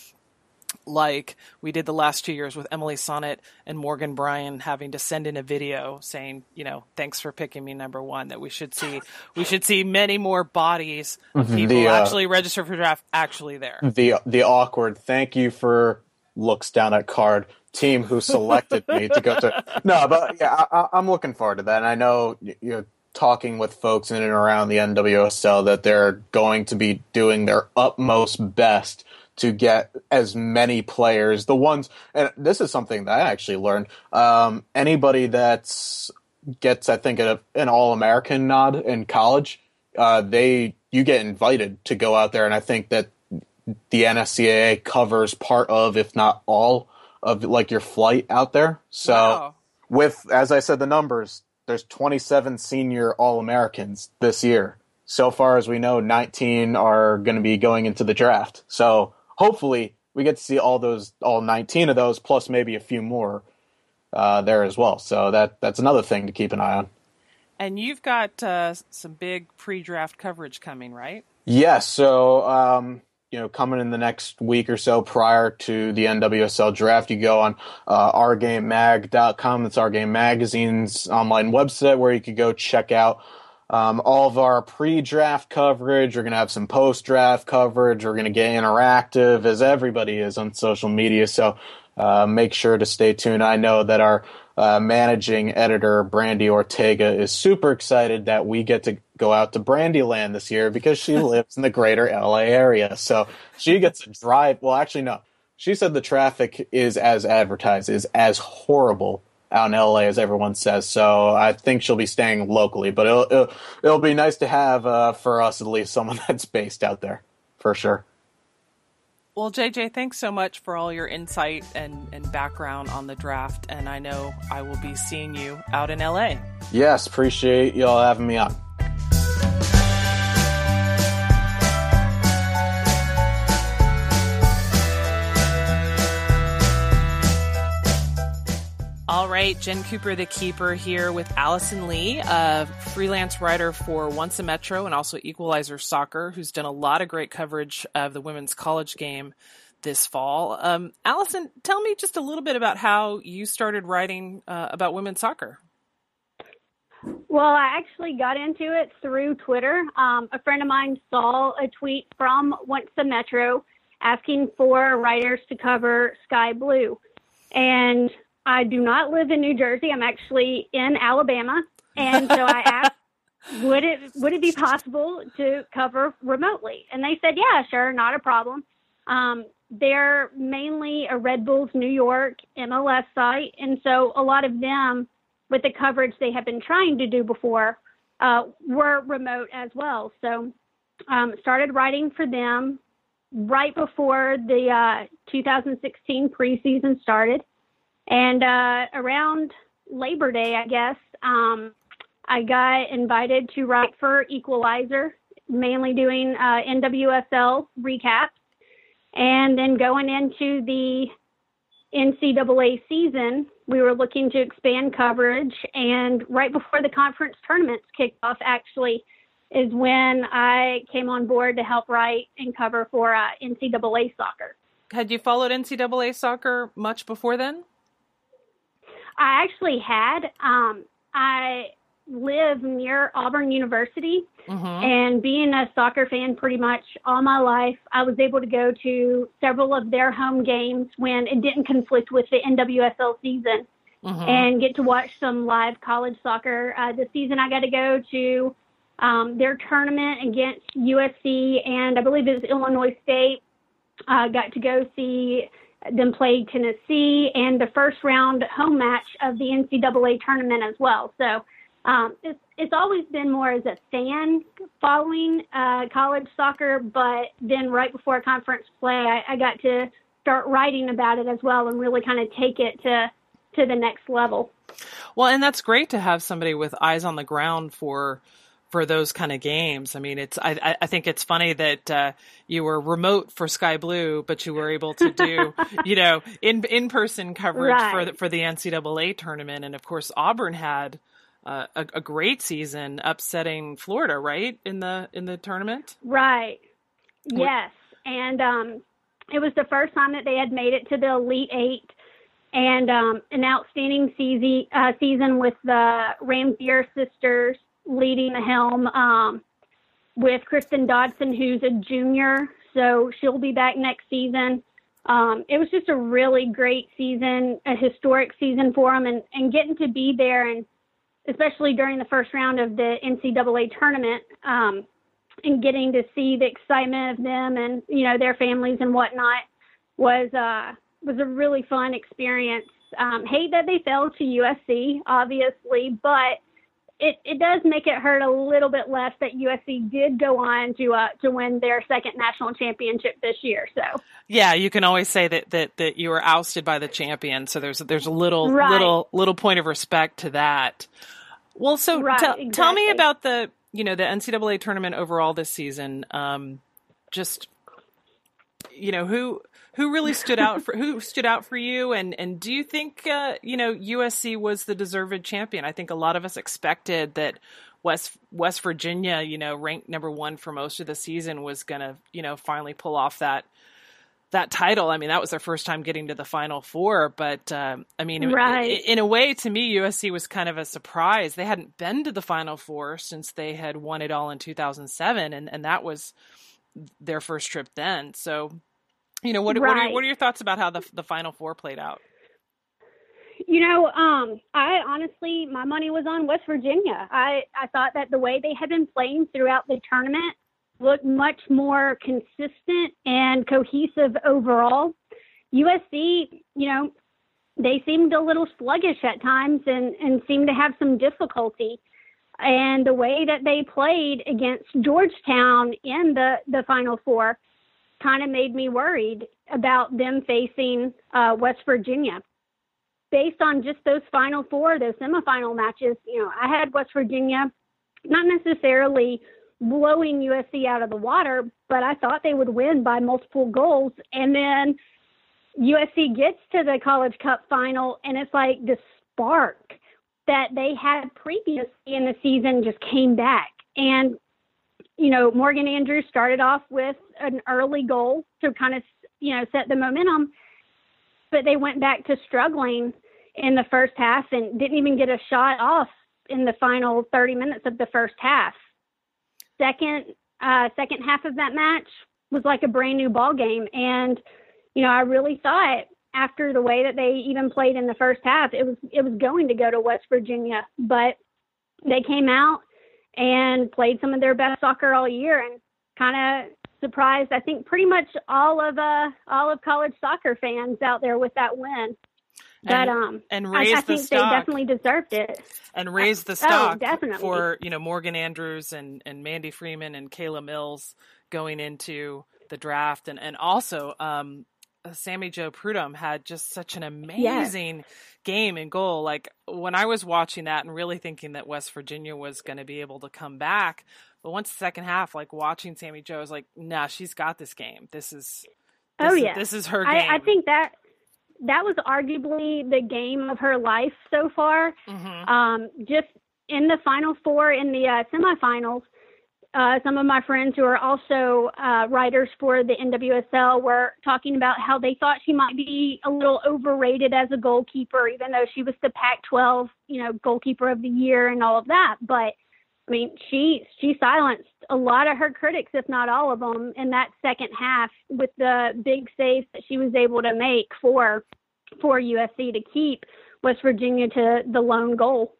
like we did the last two years with Emily Sonnett and Morgan Bryan having to send in a video saying, you know, thanks for picking me number one. That we should see, we should see many more bodies of mm-hmm. people the, uh, actually register for draft actually there. The the awkward thank you for looks down at card team who selected me to go to. No, but yeah, I, am looking forward to that. And I know you know talking with folks in and around the NWSL that they're going to be doing their utmost best to get as many players. The ones, and this is something that I actually learned. Um, anybody that's gets, I think, a, an All American nod in college, uh, they you get invited to go out there, and I think that the NSCAA covers part of, if not all, of like your flight out there. So, wow. with as I said, the numbers there's 27 senior All Americans this year. So far as we know, 19 are going to be going into the draft. So hopefully we get to see all those, all 19 of those, plus maybe a few more uh, there as well. So that that's another thing to keep an eye on. And you've got uh, some big pre-draft coverage coming, right? Yes. So um, you know, coming in the next week or so prior to the NWSL draft, you go on uh, ourgamemag.com. That's Our Game Magazine's online website where you could go check out um, all of our pre-draft coverage. We're going to have some post-draft coverage. We're going to get interactive as everybody is on social media. So uh, make sure to stay tuned. I know that our uh, managing editor Brandy Ortega is super excited that we get to go out to Brandyland this year because she lives in the greater LA area. So she gets to drive. Well, actually, no. She said the traffic is as advertised, is as horrible out in LA, as everyone says. So I think she'll be staying locally, but it'll it'll, it'll be nice to have uh, for us at least someone that's based out there for sure. Well, JJ, thanks so much for all your insight and, and background on the draft, and I know I will be seeing you out in LA. Yes, appreciate y'all having me on. All right, Jen Cooper, the keeper, here with Allison Lee, a freelance writer for Once a Metro and also Equalizer Soccer, who's done a lot of great coverage of the women's college game this fall. Um, Allison, tell me just a little bit about how you started writing uh, about women's soccer. Well, I actually got into it through Twitter. Um, a friend of mine saw a tweet from Once a Metro asking for writers to cover Sky Blue. And I do not live in New Jersey. I'm actually in Alabama, and so I asked, "Would it would it be possible to cover remotely?" And they said, "Yeah, sure, not a problem." Um, they're mainly a Red Bulls New York MLS site, and so a lot of them, with the coverage they have been trying to do before, uh, were remote as well. So, um, started writing for them right before the uh, 2016 preseason started and uh, around Labor Day, I guess, um, I got invited to write for Equalizer, mainly doing uh, NWSL recaps. And then going into the NCAA season, we were looking to expand coverage. And right before the conference tournaments kicked off, actually, is when I came on board to help write and cover for uh, NCAA soccer. Had you followed NCAA soccer much before then? I actually had. Um, I live near Auburn University, Mm-hmm. and being a soccer fan pretty much all my life, I was able to go to several of their home games when it didn't conflict with the NWSL season Mhm. and get to watch some live college soccer. Uh, this season, I got to go to um, their tournament against USC and I believe it was Illinois State. Uh, got to go see them play Tennessee and the first round home match of the NCAA tournament as well. So um, it's it's always been more as a fan following uh, college soccer, but then right before conference play, I, I got to start writing about it as well and really kind of take it to to the next level. Well, and that's great to have somebody with eyes on the ground for for those kind of games. I mean, it's I I- think it's funny that uh, you were remote for Sky Blue, but you were able to do you know in in person coverage for the, for the NCAA tournament, and of course Auburn had. Uh, a, a great season, upsetting Florida, right in the in the tournament. Right. Yes. And um, it was the first time that they had made it to the Elite Eight, and um, an outstanding season uh, season with the Ramsier sisters leading the helm. Um, with Kristen Dodson, who's a junior, so she'll be back next season. Um, it was just a really great season, a historic season for them, and, and getting to be there, and especially during the first round of the NCAA tournament, um, and getting to see the excitement of them and you know their families and whatnot was uh, was a really fun experience. Um, hate that they fell to USC, obviously, but it, it does make it hurt a little bit less that USC did go on to uh, to win their second national championship this year. So Yeah, you can always say that that that you were ousted by the champion. So there's there's a little Right. little little point of respect to that. Well, so Right, tell tell me about the you know the NCAA tournament overall this season. Um, just you know who who really stood out for who stood out for you, and and do you think uh, you know USC was the deserved champion? I think a lot of us expected that. West West Virginia, you know, ranked number one for most of the season, was gonna, you know, finally pull off that that title. I mean, that was their first time getting to the Final Four. But um, I mean, in- Right. in, a way, to me, USC was kind of a surprise. They hadn't been to the Final Four since they had won it all in 2007, and and that was their first trip then. So, you know, what what, are, your, what are your thoughts about how the the Final Four played out? You know, um, I honestly, my money was on West Virginia. I, I thought that the way they had been playing throughout the tournament looked much more consistent and cohesive overall. USC, you know, they seemed a little sluggish at times and, and seemed to have some difficulty. And the way that they played against Georgetown in the, the Final Four kind of made me worried about them facing uh, West Virginia based on just those final four, those semifinal matches, you know, I had West Virginia not necessarily blowing USC out of the water, but I thought they would win by multiple goals. And then USC gets to the College Cup final, and it's like the spark that they had previously in the season just came back. And, you know, Morgan Andrews started off with an early goal to kind of, you know, set the momentum but they went back to struggling in the first half and didn't even get a shot off in the final 30 minutes of the first half. Second, uh, second half of that match was like a brand new ball game, and you know I really thought after the way that they even played in the first half, it was it was going to go to West Virginia, but they came out and played some of their best soccer all year and kind of surprised I think pretty much all of uh all of college soccer fans out there with that win. But And- um and I, raised I the think they definitely deserved it. and raise the Oh, stock definitely. for you know Morgan Andrews and and Mandy Freeman and Kayla Mills going into the draft and and also um Sammy Jo Prudhomme had just such an amazing game and goal. Like when I was watching that and really thinking that West Virginia was going to be able to come back, but once the second half, like watching Sammy Jo, I was like, nah, she's got this game. This is, this Oh, is- yeah. this is her game. I, I think that that was arguably the game of her life so far. Mhm. Um, just in the final four in the uh, semifinals, uh, some of my friends who are also uh, writers for the NWSL were talking about how they thought she might be a little overrated as a goalkeeper, even though she was the Pac-12, you know, goalkeeper of the year and all of that. But I mean, she she silenced a lot of her critics, if not all of them, in that second half with the big saves that she was able to make for for USC to keep West Virginia to the lone goal.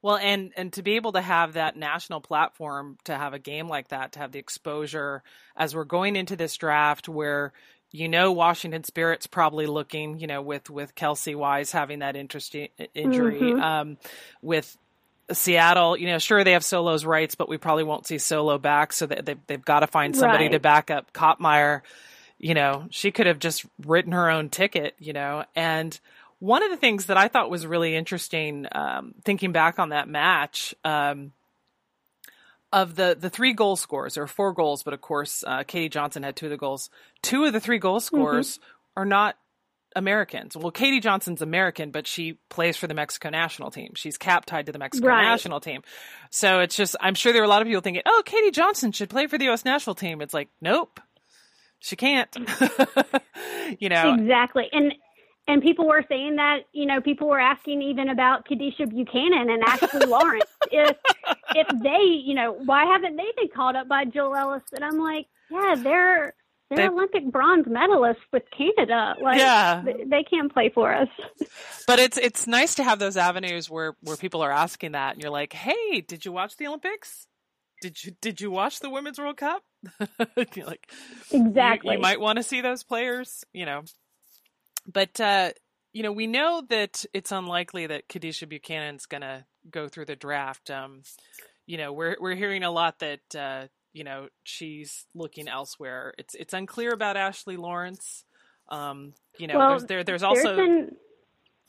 Well, and and to be able to have that national platform, to have a game like that, to have the exposure as we're going into this draft, where you know Washington Spirit's probably looking, you know, with with Kelsey Wys having that interesting injury, mm-hmm. um, with Seattle, you know, sure they have Solo's rights, but we probably won't see Solo back, so they, they've they've got to find somebody right. to back up Kopmeyer. You know, she could have just written her own ticket, you know, and one of the things that I thought was really interesting, um, thinking back on that match, um, of the the three goal scores or four goals, but of course, uh, Katie Johnson had two of the goals. Two of the three goal scores mm-hmm. are not Americans. Well, Katie Johnson's American, but she plays for the Mexico national team. She's cap tied to the Mexico right. national team. So it's just, I'm sure there are a lot of people thinking, oh, Katie Johnson should play for the U.S. national team. It's like, nope, she can't. you know, exactly. And and people were saying that you know people were asking even about Kadeisha Buchanan and Ashley Lawrence. If if they you know why haven't they been called up by Jill Ellis? And I'm like yeah they're they're they, Olympic bronze medalists with Canada. Like yeah. they, they can't play for us. But it's it's nice to have those avenues where where people are asking that. And you're like hey did you watch the Olympics? Did you did you watch the Women's World Cup? Like exactly you, you might want to see those players you know but uh, you know, we know that it's unlikely that Kadeisha Buchanan's going to go through the draft. Um, you know, we're we're hearing a lot that uh, you know she's looking elsewhere. It's it's unclear about Ashley Lawrence. Um, you know, well, there's there there's also. There's been,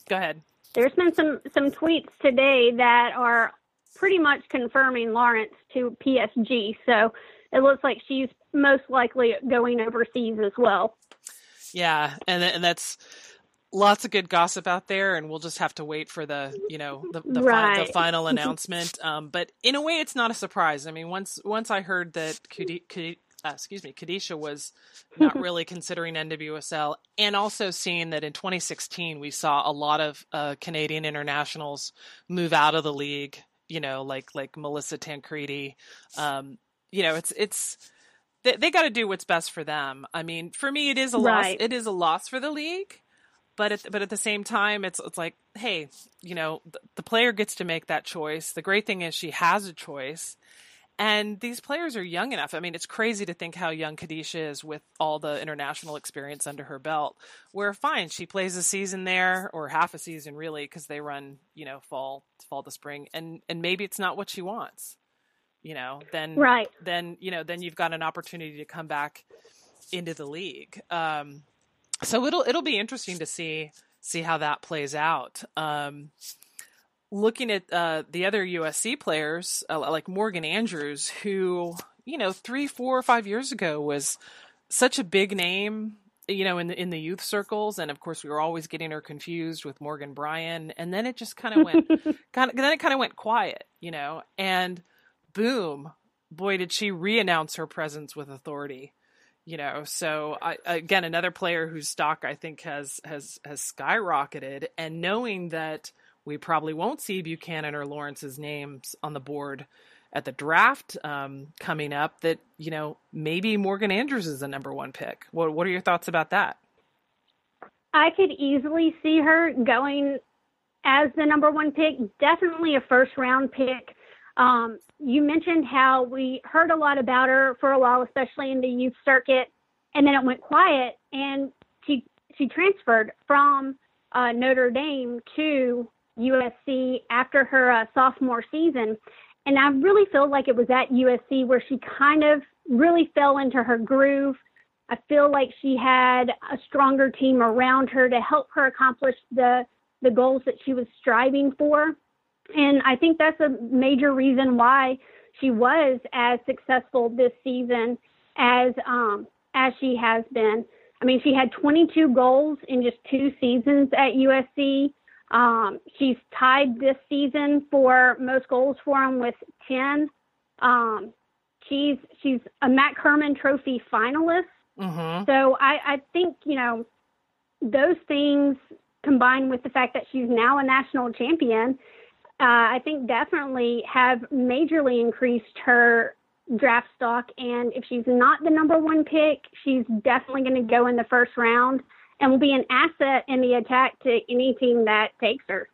go ahead. There's been some some tweets today that are pretty much confirming Lawrence to PSG. So it looks like she's most likely going overseas as well. Yeah, and and that's lots of good gossip out there, and we'll just have to wait for the you know the the, right. fi- the final announcement. Um, but in a way, it's not a surprise. I mean, once once I heard that Kudi, Kudi, uh, excuse me, Kadeisha was not really considering NWSL, and also seeing that in 2016 we saw a lot of uh, Canadian internationals move out of the league. You know, like like Melissa Tancredi. Um, you know, it's it's they, they got to do what's best for them. I mean, for me, it is a right. loss. It is a loss for the league, but at, but at the same time, it's it's like, hey, you know, the, the player gets to make that choice. The great thing is she has a choice, and these players are young enough. I mean, it's crazy to think how young Kadeisha is with all the international experience under her belt. Where fine, she plays a season there or half a season really because they run, you know, fall fall to spring, and and maybe it's not what she wants you know, then right. then you know, then you've got an opportunity to come back into the league. Um, so it'll it'll be interesting to see see how that plays out. Um, looking at uh, the other USC players uh, like Morgan Andrews, who you know three, four, or five years ago was such a big name, you know, in the in the youth circles, and of course we were always getting her confused with Morgan Bryan, and then it just kind of went, kind of then it kind of went quiet, you know, and boom, boy, did she re-announce her presence with authority. You know, so I, again, another player whose stock I think has has has skyrocketed, and knowing that we probably won't see Buchanan or Lawrence's names on the board at the draft um, coming up, that you know maybe Morgan Andrews is the number one pick. What what are your thoughts about that? I could easily see her going as the number one pick. Definitely a first round pick. Um, you mentioned how we heard a lot about her for a while, especially in the youth circuit, and then it went quiet, and she she transferred from uh, Notre Dame to USC after her uh, sophomore season, and I really feel like it was at USC where she kind of really fell into her groove. I feel like she had a stronger team around her to help her accomplish the the goals that she was striving for. And I think that's a major reason why she was as successful this season as um, as she has been. I mean, she had 22 goals in just two seasons at USC. Um, she's tied this season for most goals for them with 10. Um, she's she's a MAC Hermann Trophy finalist. Mm-hmm. So I, I think you know those things combined with the fact that she's now a national champion, uh, I think definitely have majorly increased her draft stock. And if she's not the number one pick, she's definitely going to go in the first round and will be an asset in the attack to any team that takes her.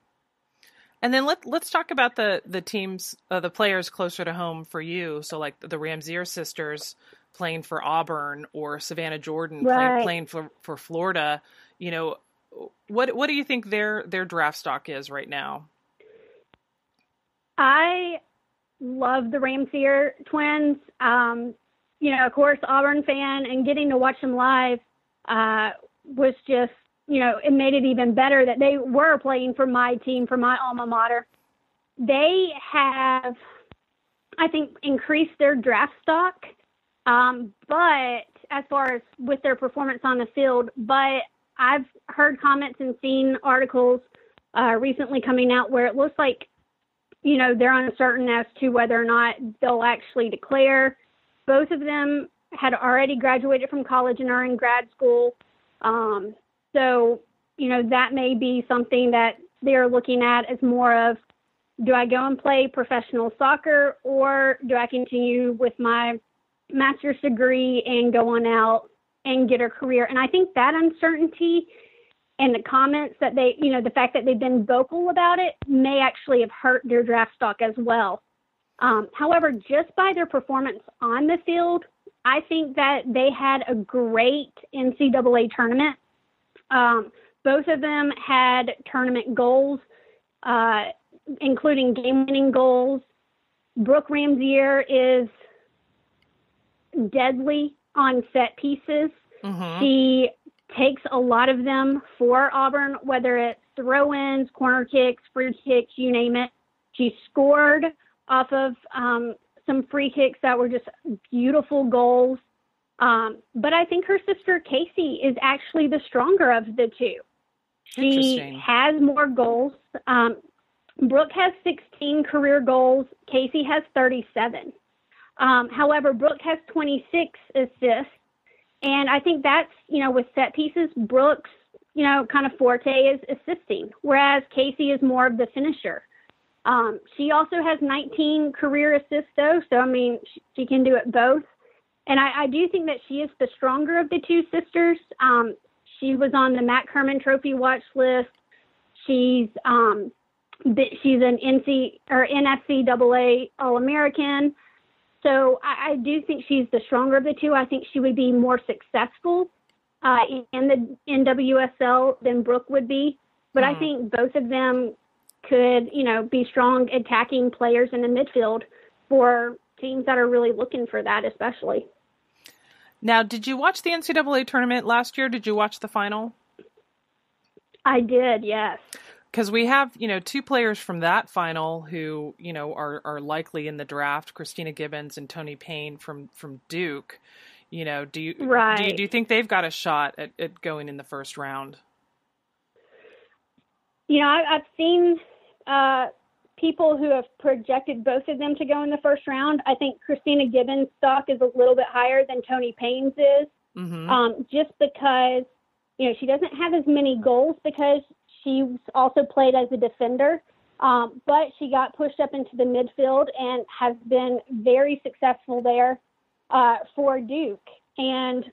And then let let's talk about the the teams, uh, the players closer to home for you. So like the Ramsier sisters playing for Auburn or Savannah Jordan Right. playing, playing for for Florida. You know, what what do you think their their draft stock is right now? I love the Ramsier twins. Um, you know, of course, Auburn fan, and getting to watch them live uh, was just, you know, it made it even better that they were playing for my team, for my alma mater. They have, I think, increased their draft stock, um, but as far as with their performance on the field, but I've heard comments and seen articles uh, recently coming out where it looks like you know, they're uncertain as to whether or not they'll actually declare. Both of them had already graduated from college and are in grad school. Um, so, you know, that may be something that they're looking at as more of do I go and play professional soccer or do I continue with my master's degree and go on out and get a career? And I think that uncertainty and the comments that they, you know, the fact that they've been vocal about it may actually have hurt their draft stock as well. Um, however, just by their performance on the field, I think that they had a great NCAA tournament. Um, both of them had tournament goals, uh, including game winning goals. Brooke Ramsier is deadly on set pieces. Mm-hmm. She takes a lot of them for Auburn, whether it's throw ins, corner kicks, free kicks, you name it. She scored off of um, some free kicks that were just beautiful goals. Um, but I think her sister Casey is actually the stronger of the two. She has more goals. Um, Brooke has 16 career goals. Casey has 37. Um, however, Brooke has 26 assists. And I think that's, you know, with set pieces, Brooks, you know, kind of forte is assisting, whereas Casey is more of the finisher. Um, she also has 19 career assists, though, so I mean, she, she can do it both. And I, I do think that she is the stronger of the two sisters. Um, she was on the MAC Hermann Trophy watch list. She's um, she's an NC or NFCAA All American. So I, I do think she's the stronger of the two. I think she would be more successful uh, in the NWSL than Brooke would be. But I Mhm. think both of them could, you know, be strong attacking players in the midfield for teams that are really looking for that, especially. Now, did you watch the NCAA tournament last year? Did you watch the final? I did, yes. Because we have you know two players from that final who you know are are likely in the draft christina gibbons and toni payne from from duke. You know do you do you, do you think they've got a shot at, at going in the first round? You know, I, I've seen uh, people who have projected both of them to go in the first round. I think Christina Gibbons' stock is a little bit higher than Toni Payne's is, hmm um, just because you know she doesn't have as many goals because she's also played as a defender. Um, but she got pushed up into the midfield and has been very successful there uh, for Duke. And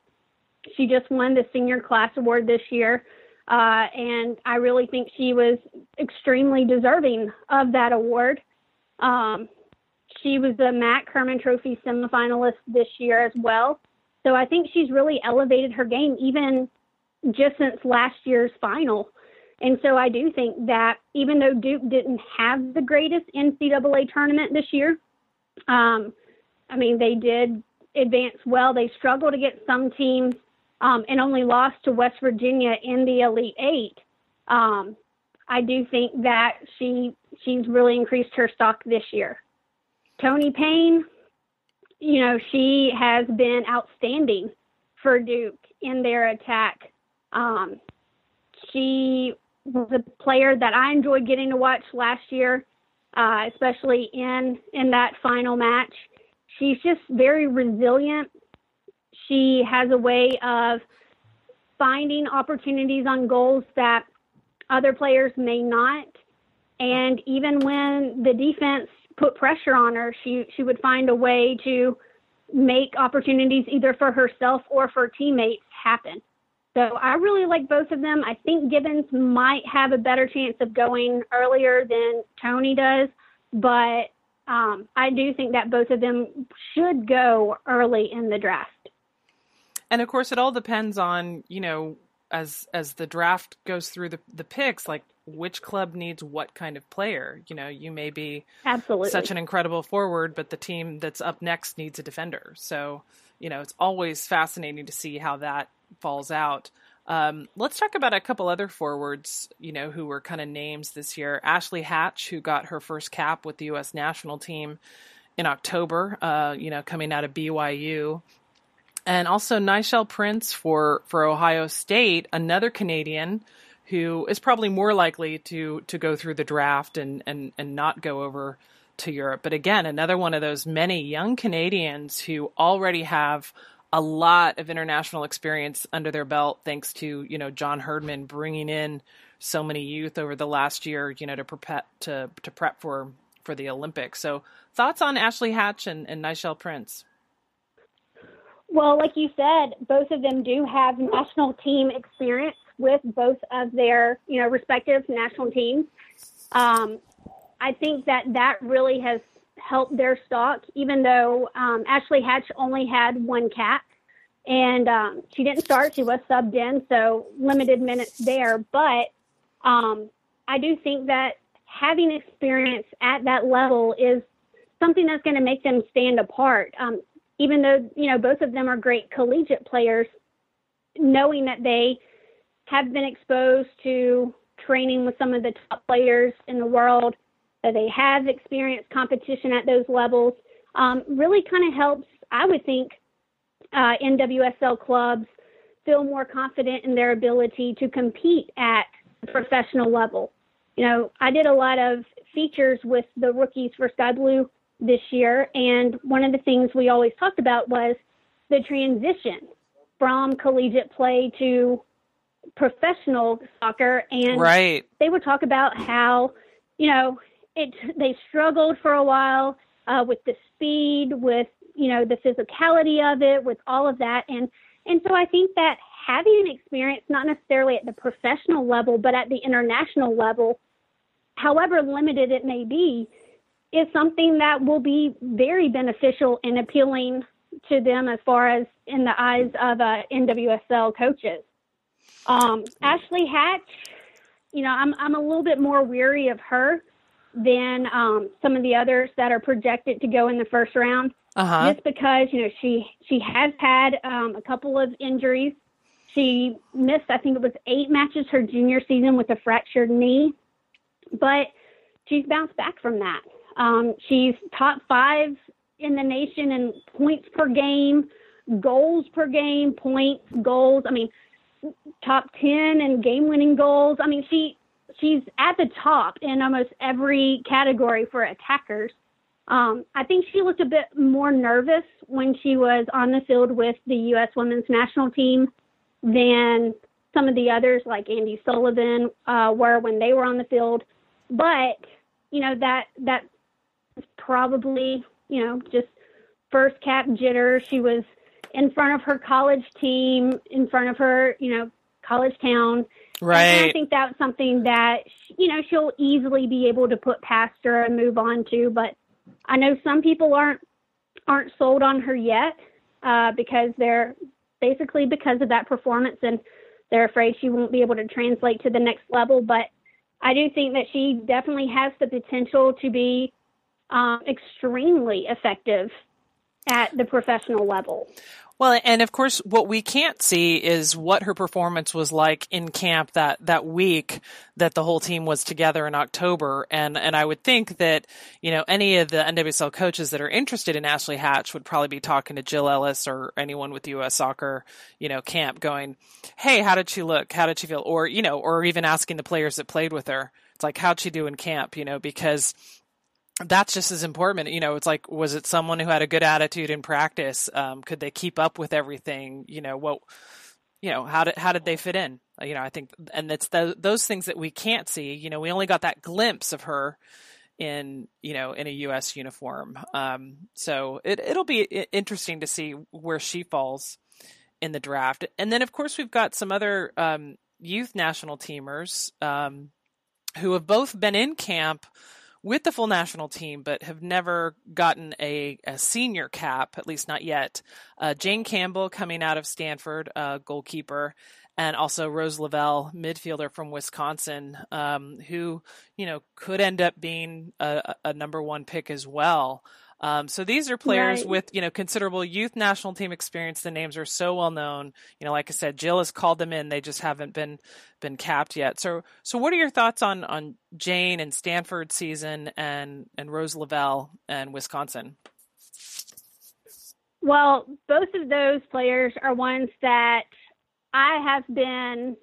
she just won the senior class award this year. Uh, and I really think she was extremely deserving of that award. Um, she was the MAC Hermann Trophy semifinalist this year as well. So I think she's really elevated her game even just since last year's final. And so I do think that even though Duke didn't have the greatest NCAA tournament this year, um, I mean, they did advance well. They struggled get some teams um, and only lost to West Virginia in the Elite Eight. Um, I do think that she she's really increased her stock this year. Toni Payne, you know, she has been outstanding for Duke in their attack. Um, she was a player that I enjoyed getting to watch last year, uh, especially in in that final match. she's just very resilient. She has a way of finding opportunities on goals that other players may not. And even when the defense put pressure on her, she, she would find a way to make opportunities either for herself or for teammates happen. So I really like both of them. I think Gibbons might have a better chance of going earlier than Toni does, but um, I do think that both of them should go early in the draft. And of course, it all depends on you know as as the draft goes through the the picks, like which club needs what kind of player. You know, you may be absolutely such an incredible forward, but the team that's up next needs a defender. So you know, it's always fascinating to see how that falls out. Um, let's talk about a couple other forwards, you know, who were kind of names this year. Ashley Hatch, who got her first cap with the U.S. national team in October, uh, you know, coming out of BYU. And also Nichelle Prince for, for Ohio State, another Canadian who is probably more likely to, to go through the draft and, and, and not go over to Europe. But again, another one of those many young Canadians who already have a lot of international experience under their belt, thanks to you know John Herdman bringing in so many youth over the last year, you know, to prep to to prep for for the Olympics. So, thoughts on Ashley Hatch and, and Nichelle Prince? Well, like you said, both of them do have national team experience with both of their you know respective national teams. Um, I think that that really has help their stock, even though um, Ashley Hatch only had one cap And um, she didn't start, she was subbed in, so limited minutes there. But um, I do think that having experience at that level is something that's going to make them stand apart. Um, even though, you know, both of them are great collegiate players, knowing that they have been exposed to training with some of the top players in the world that they have experienced competition at those levels um, really kind of helps, I would think, uh, NWSL clubs feel more confident in their ability to compete at the professional level. You know, I did a lot of features with the rookies for Sky Blue this year, and one of the things we always talked about was the transition from collegiate play to professional soccer. And right. they would talk about how, you know, it they struggled for a while uh, with the speed, with you know the physicality of it, with all of that, and and so I think that having an experience, not necessarily at the professional level, but at the international level, however limited it may be, is something that will be very beneficial and appealing to them as far as in the eyes of uh, NWSL coaches. Um, Ashley Hatch, you know, I'm I'm a little bit more weary of her than um, some of the others that are projected to go in the first round. Uh-huh. Just because you know she she has had um, a couple of injuries. She missed, I think it was eight matches her junior season with a fractured knee, but she's bounced back from that. Um, she's top five in the nation in points per game, goals per game, points, goals. I mean, top 10 in game winning goals. I mean, she she's at the top in almost every category for attackers. Um, I think she looked a bit more nervous when she was on the field with the U.S. women's national team than some of the others, like Andi Sullivan, uh, were when they were on the field. But you know that that is probably you know just first cap jitter. She was in front of her college team, in front of her you know college town, Right. And I think that's something that you know she'll easily be able to put past her and move on to. But I know some people aren't aren't sold on her yet uh, because they're basically because of that performance and they're afraid she won't be able to translate to the next level. But I do think that she definitely has the potential to be um, extremely effective at the professional level. Well, and of course, what we can't see is what her performance was like in camp that, that week that the whole team was together in October. And, and I would think that, you know, any of the NWSL coaches that are interested in Ashley Hatch would probably be talking to Jill Ellis or anyone with U.S. soccer, you know, camp going, Hey, how did she look? How did she feel? Or, you know, or even asking the players that played with her. It's like, how'd she do in camp? You know, because that's just as important. You know, it's like, was it someone who had a good attitude in practice? Um, could they keep up with everything? You know, what, you know, how did, how did they fit in? You know, I think, and it's the, those things that we can't see, you know, we only got that glimpse of her in, you know, in a U.S. uniform. Um, so it, it'll be interesting to see where she falls in the draft. And then, of course, we've got some other, um, youth national teamers, um, who have both been in camp, with the full national team, but have never gotten a, a senior cap, at least not yet. Uh, Jane Campbell coming out of Stanford, uh, goalkeeper, and also Rose Lavelle, midfielder from Wisconsin, um, who you know could end up being a, a number one pick as well. Um, so these are players right. with, you know, considerable youth national team experience. The names are so well known. You know, like I said, Jill has called them in. They just haven't been been capped yet. So, so what are your thoughts on on Jane and Stanford season and and Rose Lavelle and Wisconsin? Well, both of those players are ones that I have been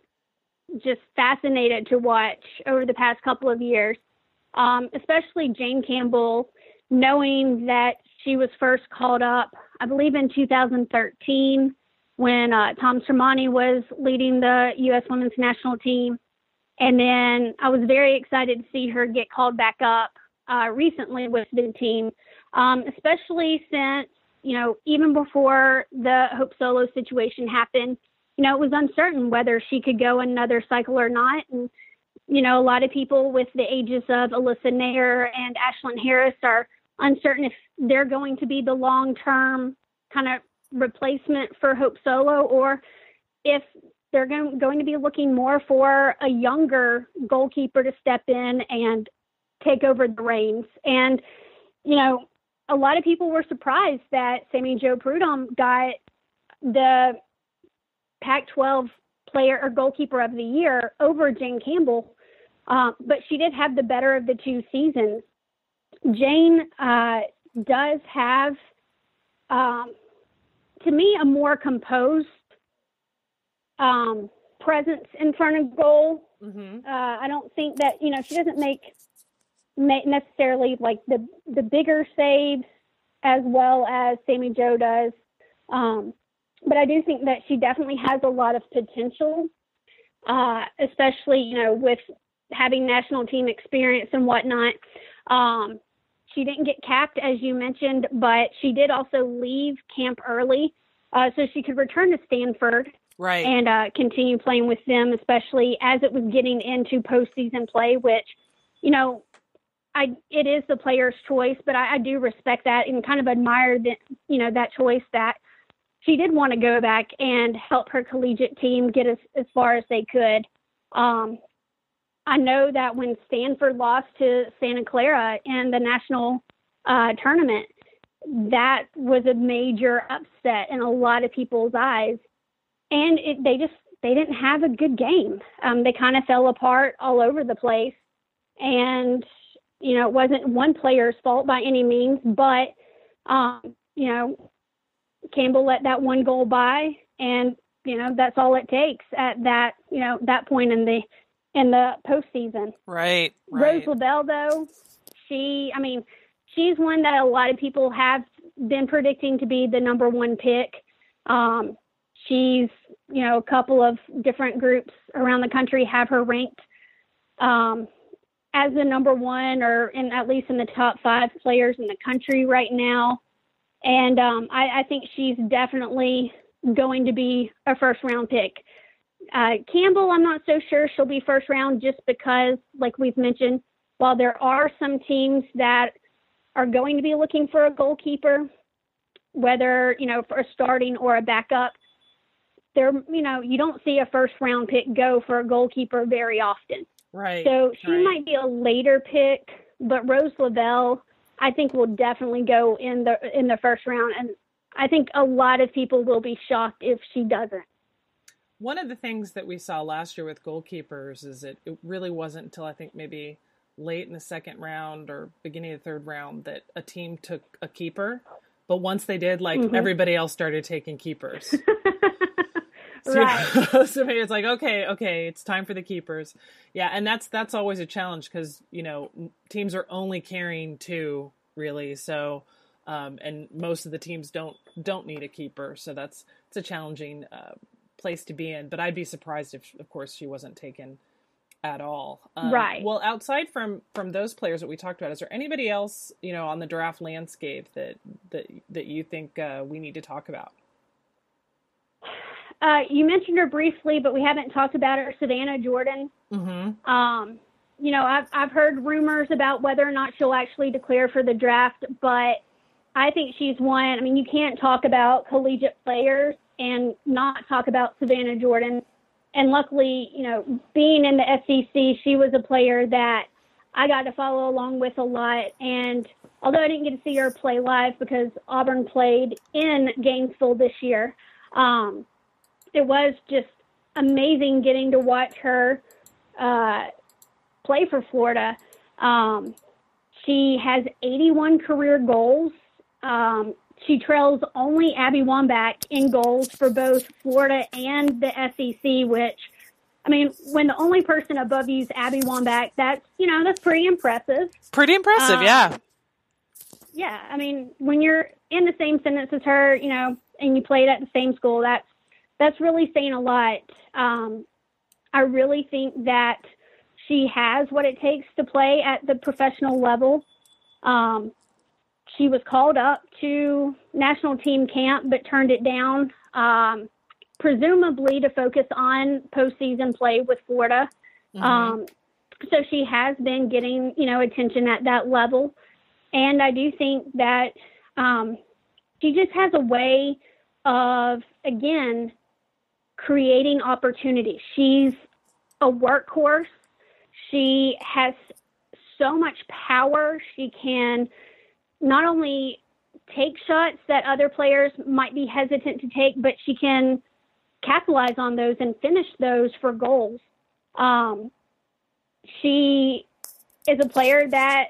just fascinated to watch over the past couple of years, um, especially Jane Campbell knowing that she was first called up, I believe in 2013 when uh, Tom Sermanni was leading the U.S. women's national team. And then I was very excited to see her get called back up uh, recently with the team, um, especially since, you know, even before the Hope Solo situation happened, you know, it was uncertain whether she could go another cycle or not. And, you know, a lot of people with the ages of Alyssa Naeher and Ashlyn Harris are uncertain if they're going to be the long term kind of replacement for Hope Solo or if they're going, to be looking more for a younger goalkeeper to step in and take over the reins. And, you know, a lot of people were surprised that Sammy Jo Prudhomme got the Pac 12 player or goalkeeper of the year over Jane Campbell. Uh, but she did have the better of the two seasons. Jane uh, does have, um, to me, a more composed um, presence in front of goal. Mm-hmm. Uh, I don't think that you know she doesn't make, make necessarily like the the bigger saves as well as Sammy Jo does. Um, but I do think that she definitely has a lot of potential, uh, especially you know with having national team experience and whatnot. Um, she didn't get capped, as you mentioned, but she did also leave camp early uh, so she could return to Stanford. Right. And uh, continue playing with them, especially as it was getting into postseason play, which, you know, I it is the player's choice, but I, I do respect that and kind of admire that you know that choice that she did want to go back and help her collegiate team get as as far as they could. Um, I know that when Stanford lost to Santa Clara in the national uh, tournament, that was a major upset in a lot of people's eyes, and it, they just they didn't have a good game. Um, they kind of fell apart all over the place, and you know it wasn't one player's fault by any means, but um, you know Campbell let that one goal by, and you know that's all it takes at that you know that point in the in the postseason. Right, right. Rose Lavelle, though, she, I mean, she's one that a lot of people have been predicting to be the number one pick. Um, she's, you know, a couple of different groups around the country have her ranked um, as the number one or in at least in the top five players in the country right now. And um, I, I think she's definitely going to be a first round pick. Uh, Campbell, I'm not so sure she'll be first round just because, like we've mentioned, while there are some teams that are going to be looking for a goalkeeper, whether, you know, for a starting or a backup, there, you know, you don't see a first round pick go for a goalkeeper very often. Right. So she right. might be a later pick, but Rose Lavelle, I think will definitely go in the in the first round and I think a lot of people will be shocked if she doesn't one of the things that we saw last year with goalkeepers is that it really wasn't until I think maybe late in the second round or beginning of the third round that a team took a keeper. But once they did, like mm-hmm. everybody else started taking keepers. right. so maybe it's like, okay, okay, it's time for the keepers. Yeah, and that's that's always a challenge because you know teams are only carrying two really, so um, and most of the teams don't don't need a keeper, so that's it's a challenging uh, place to be in. But I'd be surprised if, of course, she wasn't taken at all. Um, right. Well, outside from from those players that we talked about, is there anybody else you know on the draft landscape that that that you think uh, we need to talk about? Uh, you mentioned her briefly, but we haven't talked about her, Savannah Jordan. Mm-hmm. Um, you know, I've I've heard rumors about whether or not she'll actually declare for the draft, but I think she's one. I mean, you can't talk about collegiate players and not talk about Savannah Jordan. And luckily, you know, being in the SEC, she was a player that I got to follow along with a lot. And although I didn't get to see her play live because Auburn played in Gainesville this year, um, it was just amazing getting to watch her uh, play for Florida. Um, she has 81 career goals um, she trails only Abby Wambach in goals for both Florida and the SEC, which, I mean, when the only person above you is Abby Wambach, that's, you know, that's pretty impressive. Pretty impressive, um, yeah. Yeah, I mean, when you're in the same sentence as her, you know, and you played at the same school, that's that's really saying a lot. Um, I really think that she has what it takes to play at the professional level. Um, she was called up to national team camp but turned it down, um, presumably to focus on postseason play with Florida. Mm-hmm. Um, so she has been getting, you know, attention at that level. And I do think that um, she just has a way of, again, creating opportunities. She's a workhorse. She has so much power. She can not only take shots that other players might be hesitant to take, but she can capitalize on those and finish those for goals. Um, she is a player that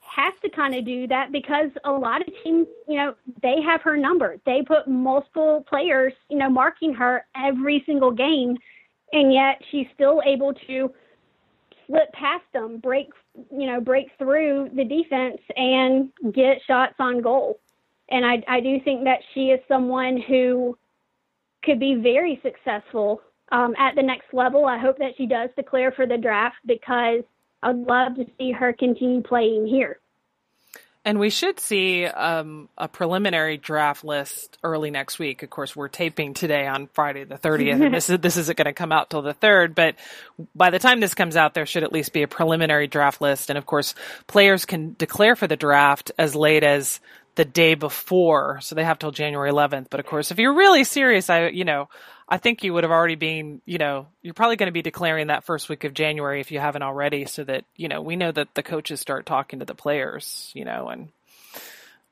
has to kind of do that because a lot of teams, you know, they have her number. They put multiple players, you know, marking her every single game, and yet she's still able to slip past them, break you know break through the defense and get shots on goal. And I I do think that she is someone who could be very successful um, at the next level. I hope that she does declare for the draft because I'd love to see her continue playing here. And we should see um, a preliminary draft list early next week. Of course, we're taping today on Friday the 30th, and this is this isn't going to come out till the third. But by the time this comes out, there should at least be a preliminary draft list. And of course, players can declare for the draft as late as the day before, so they have till January 11th. But of course, if you're really serious, I you know I think you would have already been, you know, you're probably going to be declaring that first week of January if you haven't already, so that, you know, we know that the coaches start talking to the players, you know, and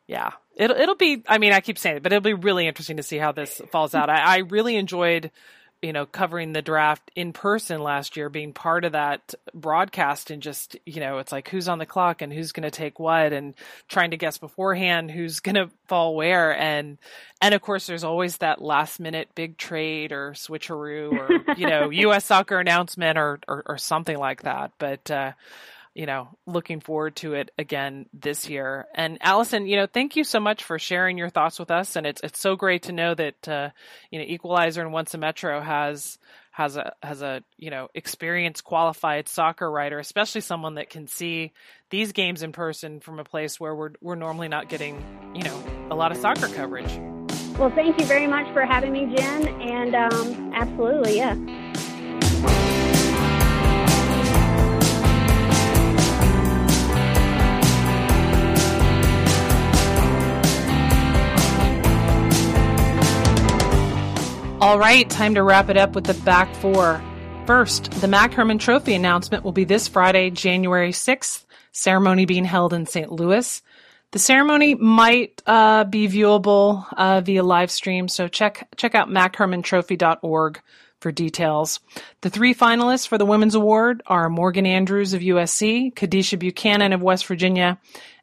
yeah, it'll, it'll be, I mean, I keep saying it, but it'll be really interesting to see how this falls out. I, I really enjoyed you know, covering the draft in person last year, being part of that broadcast and just, you know, it's like who's on the clock and who's going to take what and trying to guess beforehand who's going to fall where. And, and of course, there's always that last minute big trade or switcheroo or, you know, U.S. soccer announcement or, or, or something like that. But, uh, you know, looking forward to it again this year. And Allison, you know, thank you so much for sharing your thoughts with us. And it's it's so great to know that uh, you know Equalizer and Once a Metro has has a has a you know experienced qualified soccer writer, especially someone that can see these games in person from a place where we're we're normally not getting you know a lot of soccer coverage. Well, thank you very much for having me, Jen. And um, absolutely, yeah. All right, time to wrap it up with the back four. First, the MAC Hermann Trophy announcement will be this Friday, January 6th, ceremony being held in St. Louis. The ceremony might uh, be viewable uh, via live stream, so check check out machermanntrophy.org for details. The three finalists for the Women's Award are Morgan Andrews of USC, Kadeisha Buchanan of West Virginia,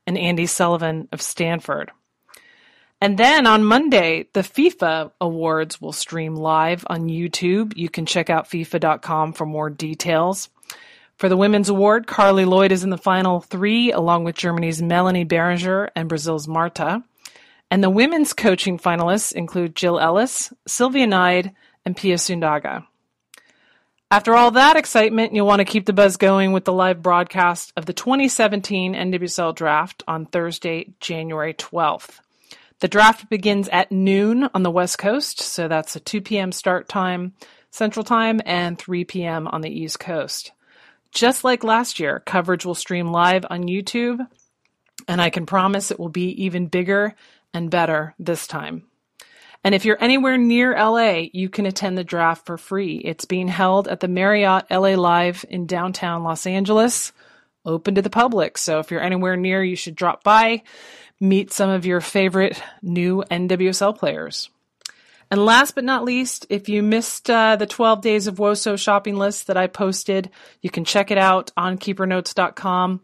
and Andi Sullivan of Stanford. And then on Monday, the FIFA awards will stream live on YouTube. You can check out FIFA.com for more details. For the Women's Award, Carli Lloyd is in the final three, along with Germany's Melanie Behringer and Brazil's Marta. And the women's coaching finalists include Jill Ellis, Silvia Neid, and Pia Sundhage. After all that excitement, you'll want to keep the buzz going with the live broadcast of the 2017 NWSL draft on Thursday, January 12th. The draft begins at noon on the West Coast, so that's a 2 p.m. start time Central Time and 3 p.m. on the East Coast. Just like last year, coverage will stream live on YouTube, and I can promise it will be even bigger and better this time. And if you're anywhere near LA, you can attend the draft for free. It's being held at the Marriott LA Live in downtown Los Angeles, open to the public. So if you're anywhere near, you should drop by meet some of your favorite new NWSL players. And last but not least, if you missed uh, the 12 days of WOSO shopping list that I posted, you can check it out on keepernotes.com.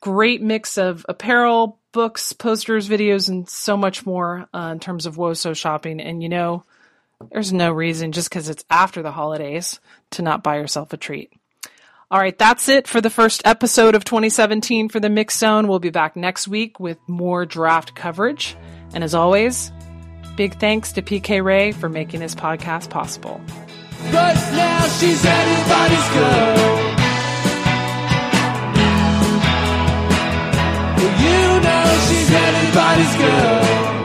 Great mix of apparel, books, posters, videos, and so much more uh, in terms of WOSO shopping. And you know, there's no reason just because it's after the holidays to not buy yourself a treat. All right, that's it for the first episode of 2017 for the Mixxed Zone. We'll be back next week with more draft coverage. And as always, big thanks to PK Ray for making this podcast possible. But now she's anybody's girl. Well, you know she's anybody's girl.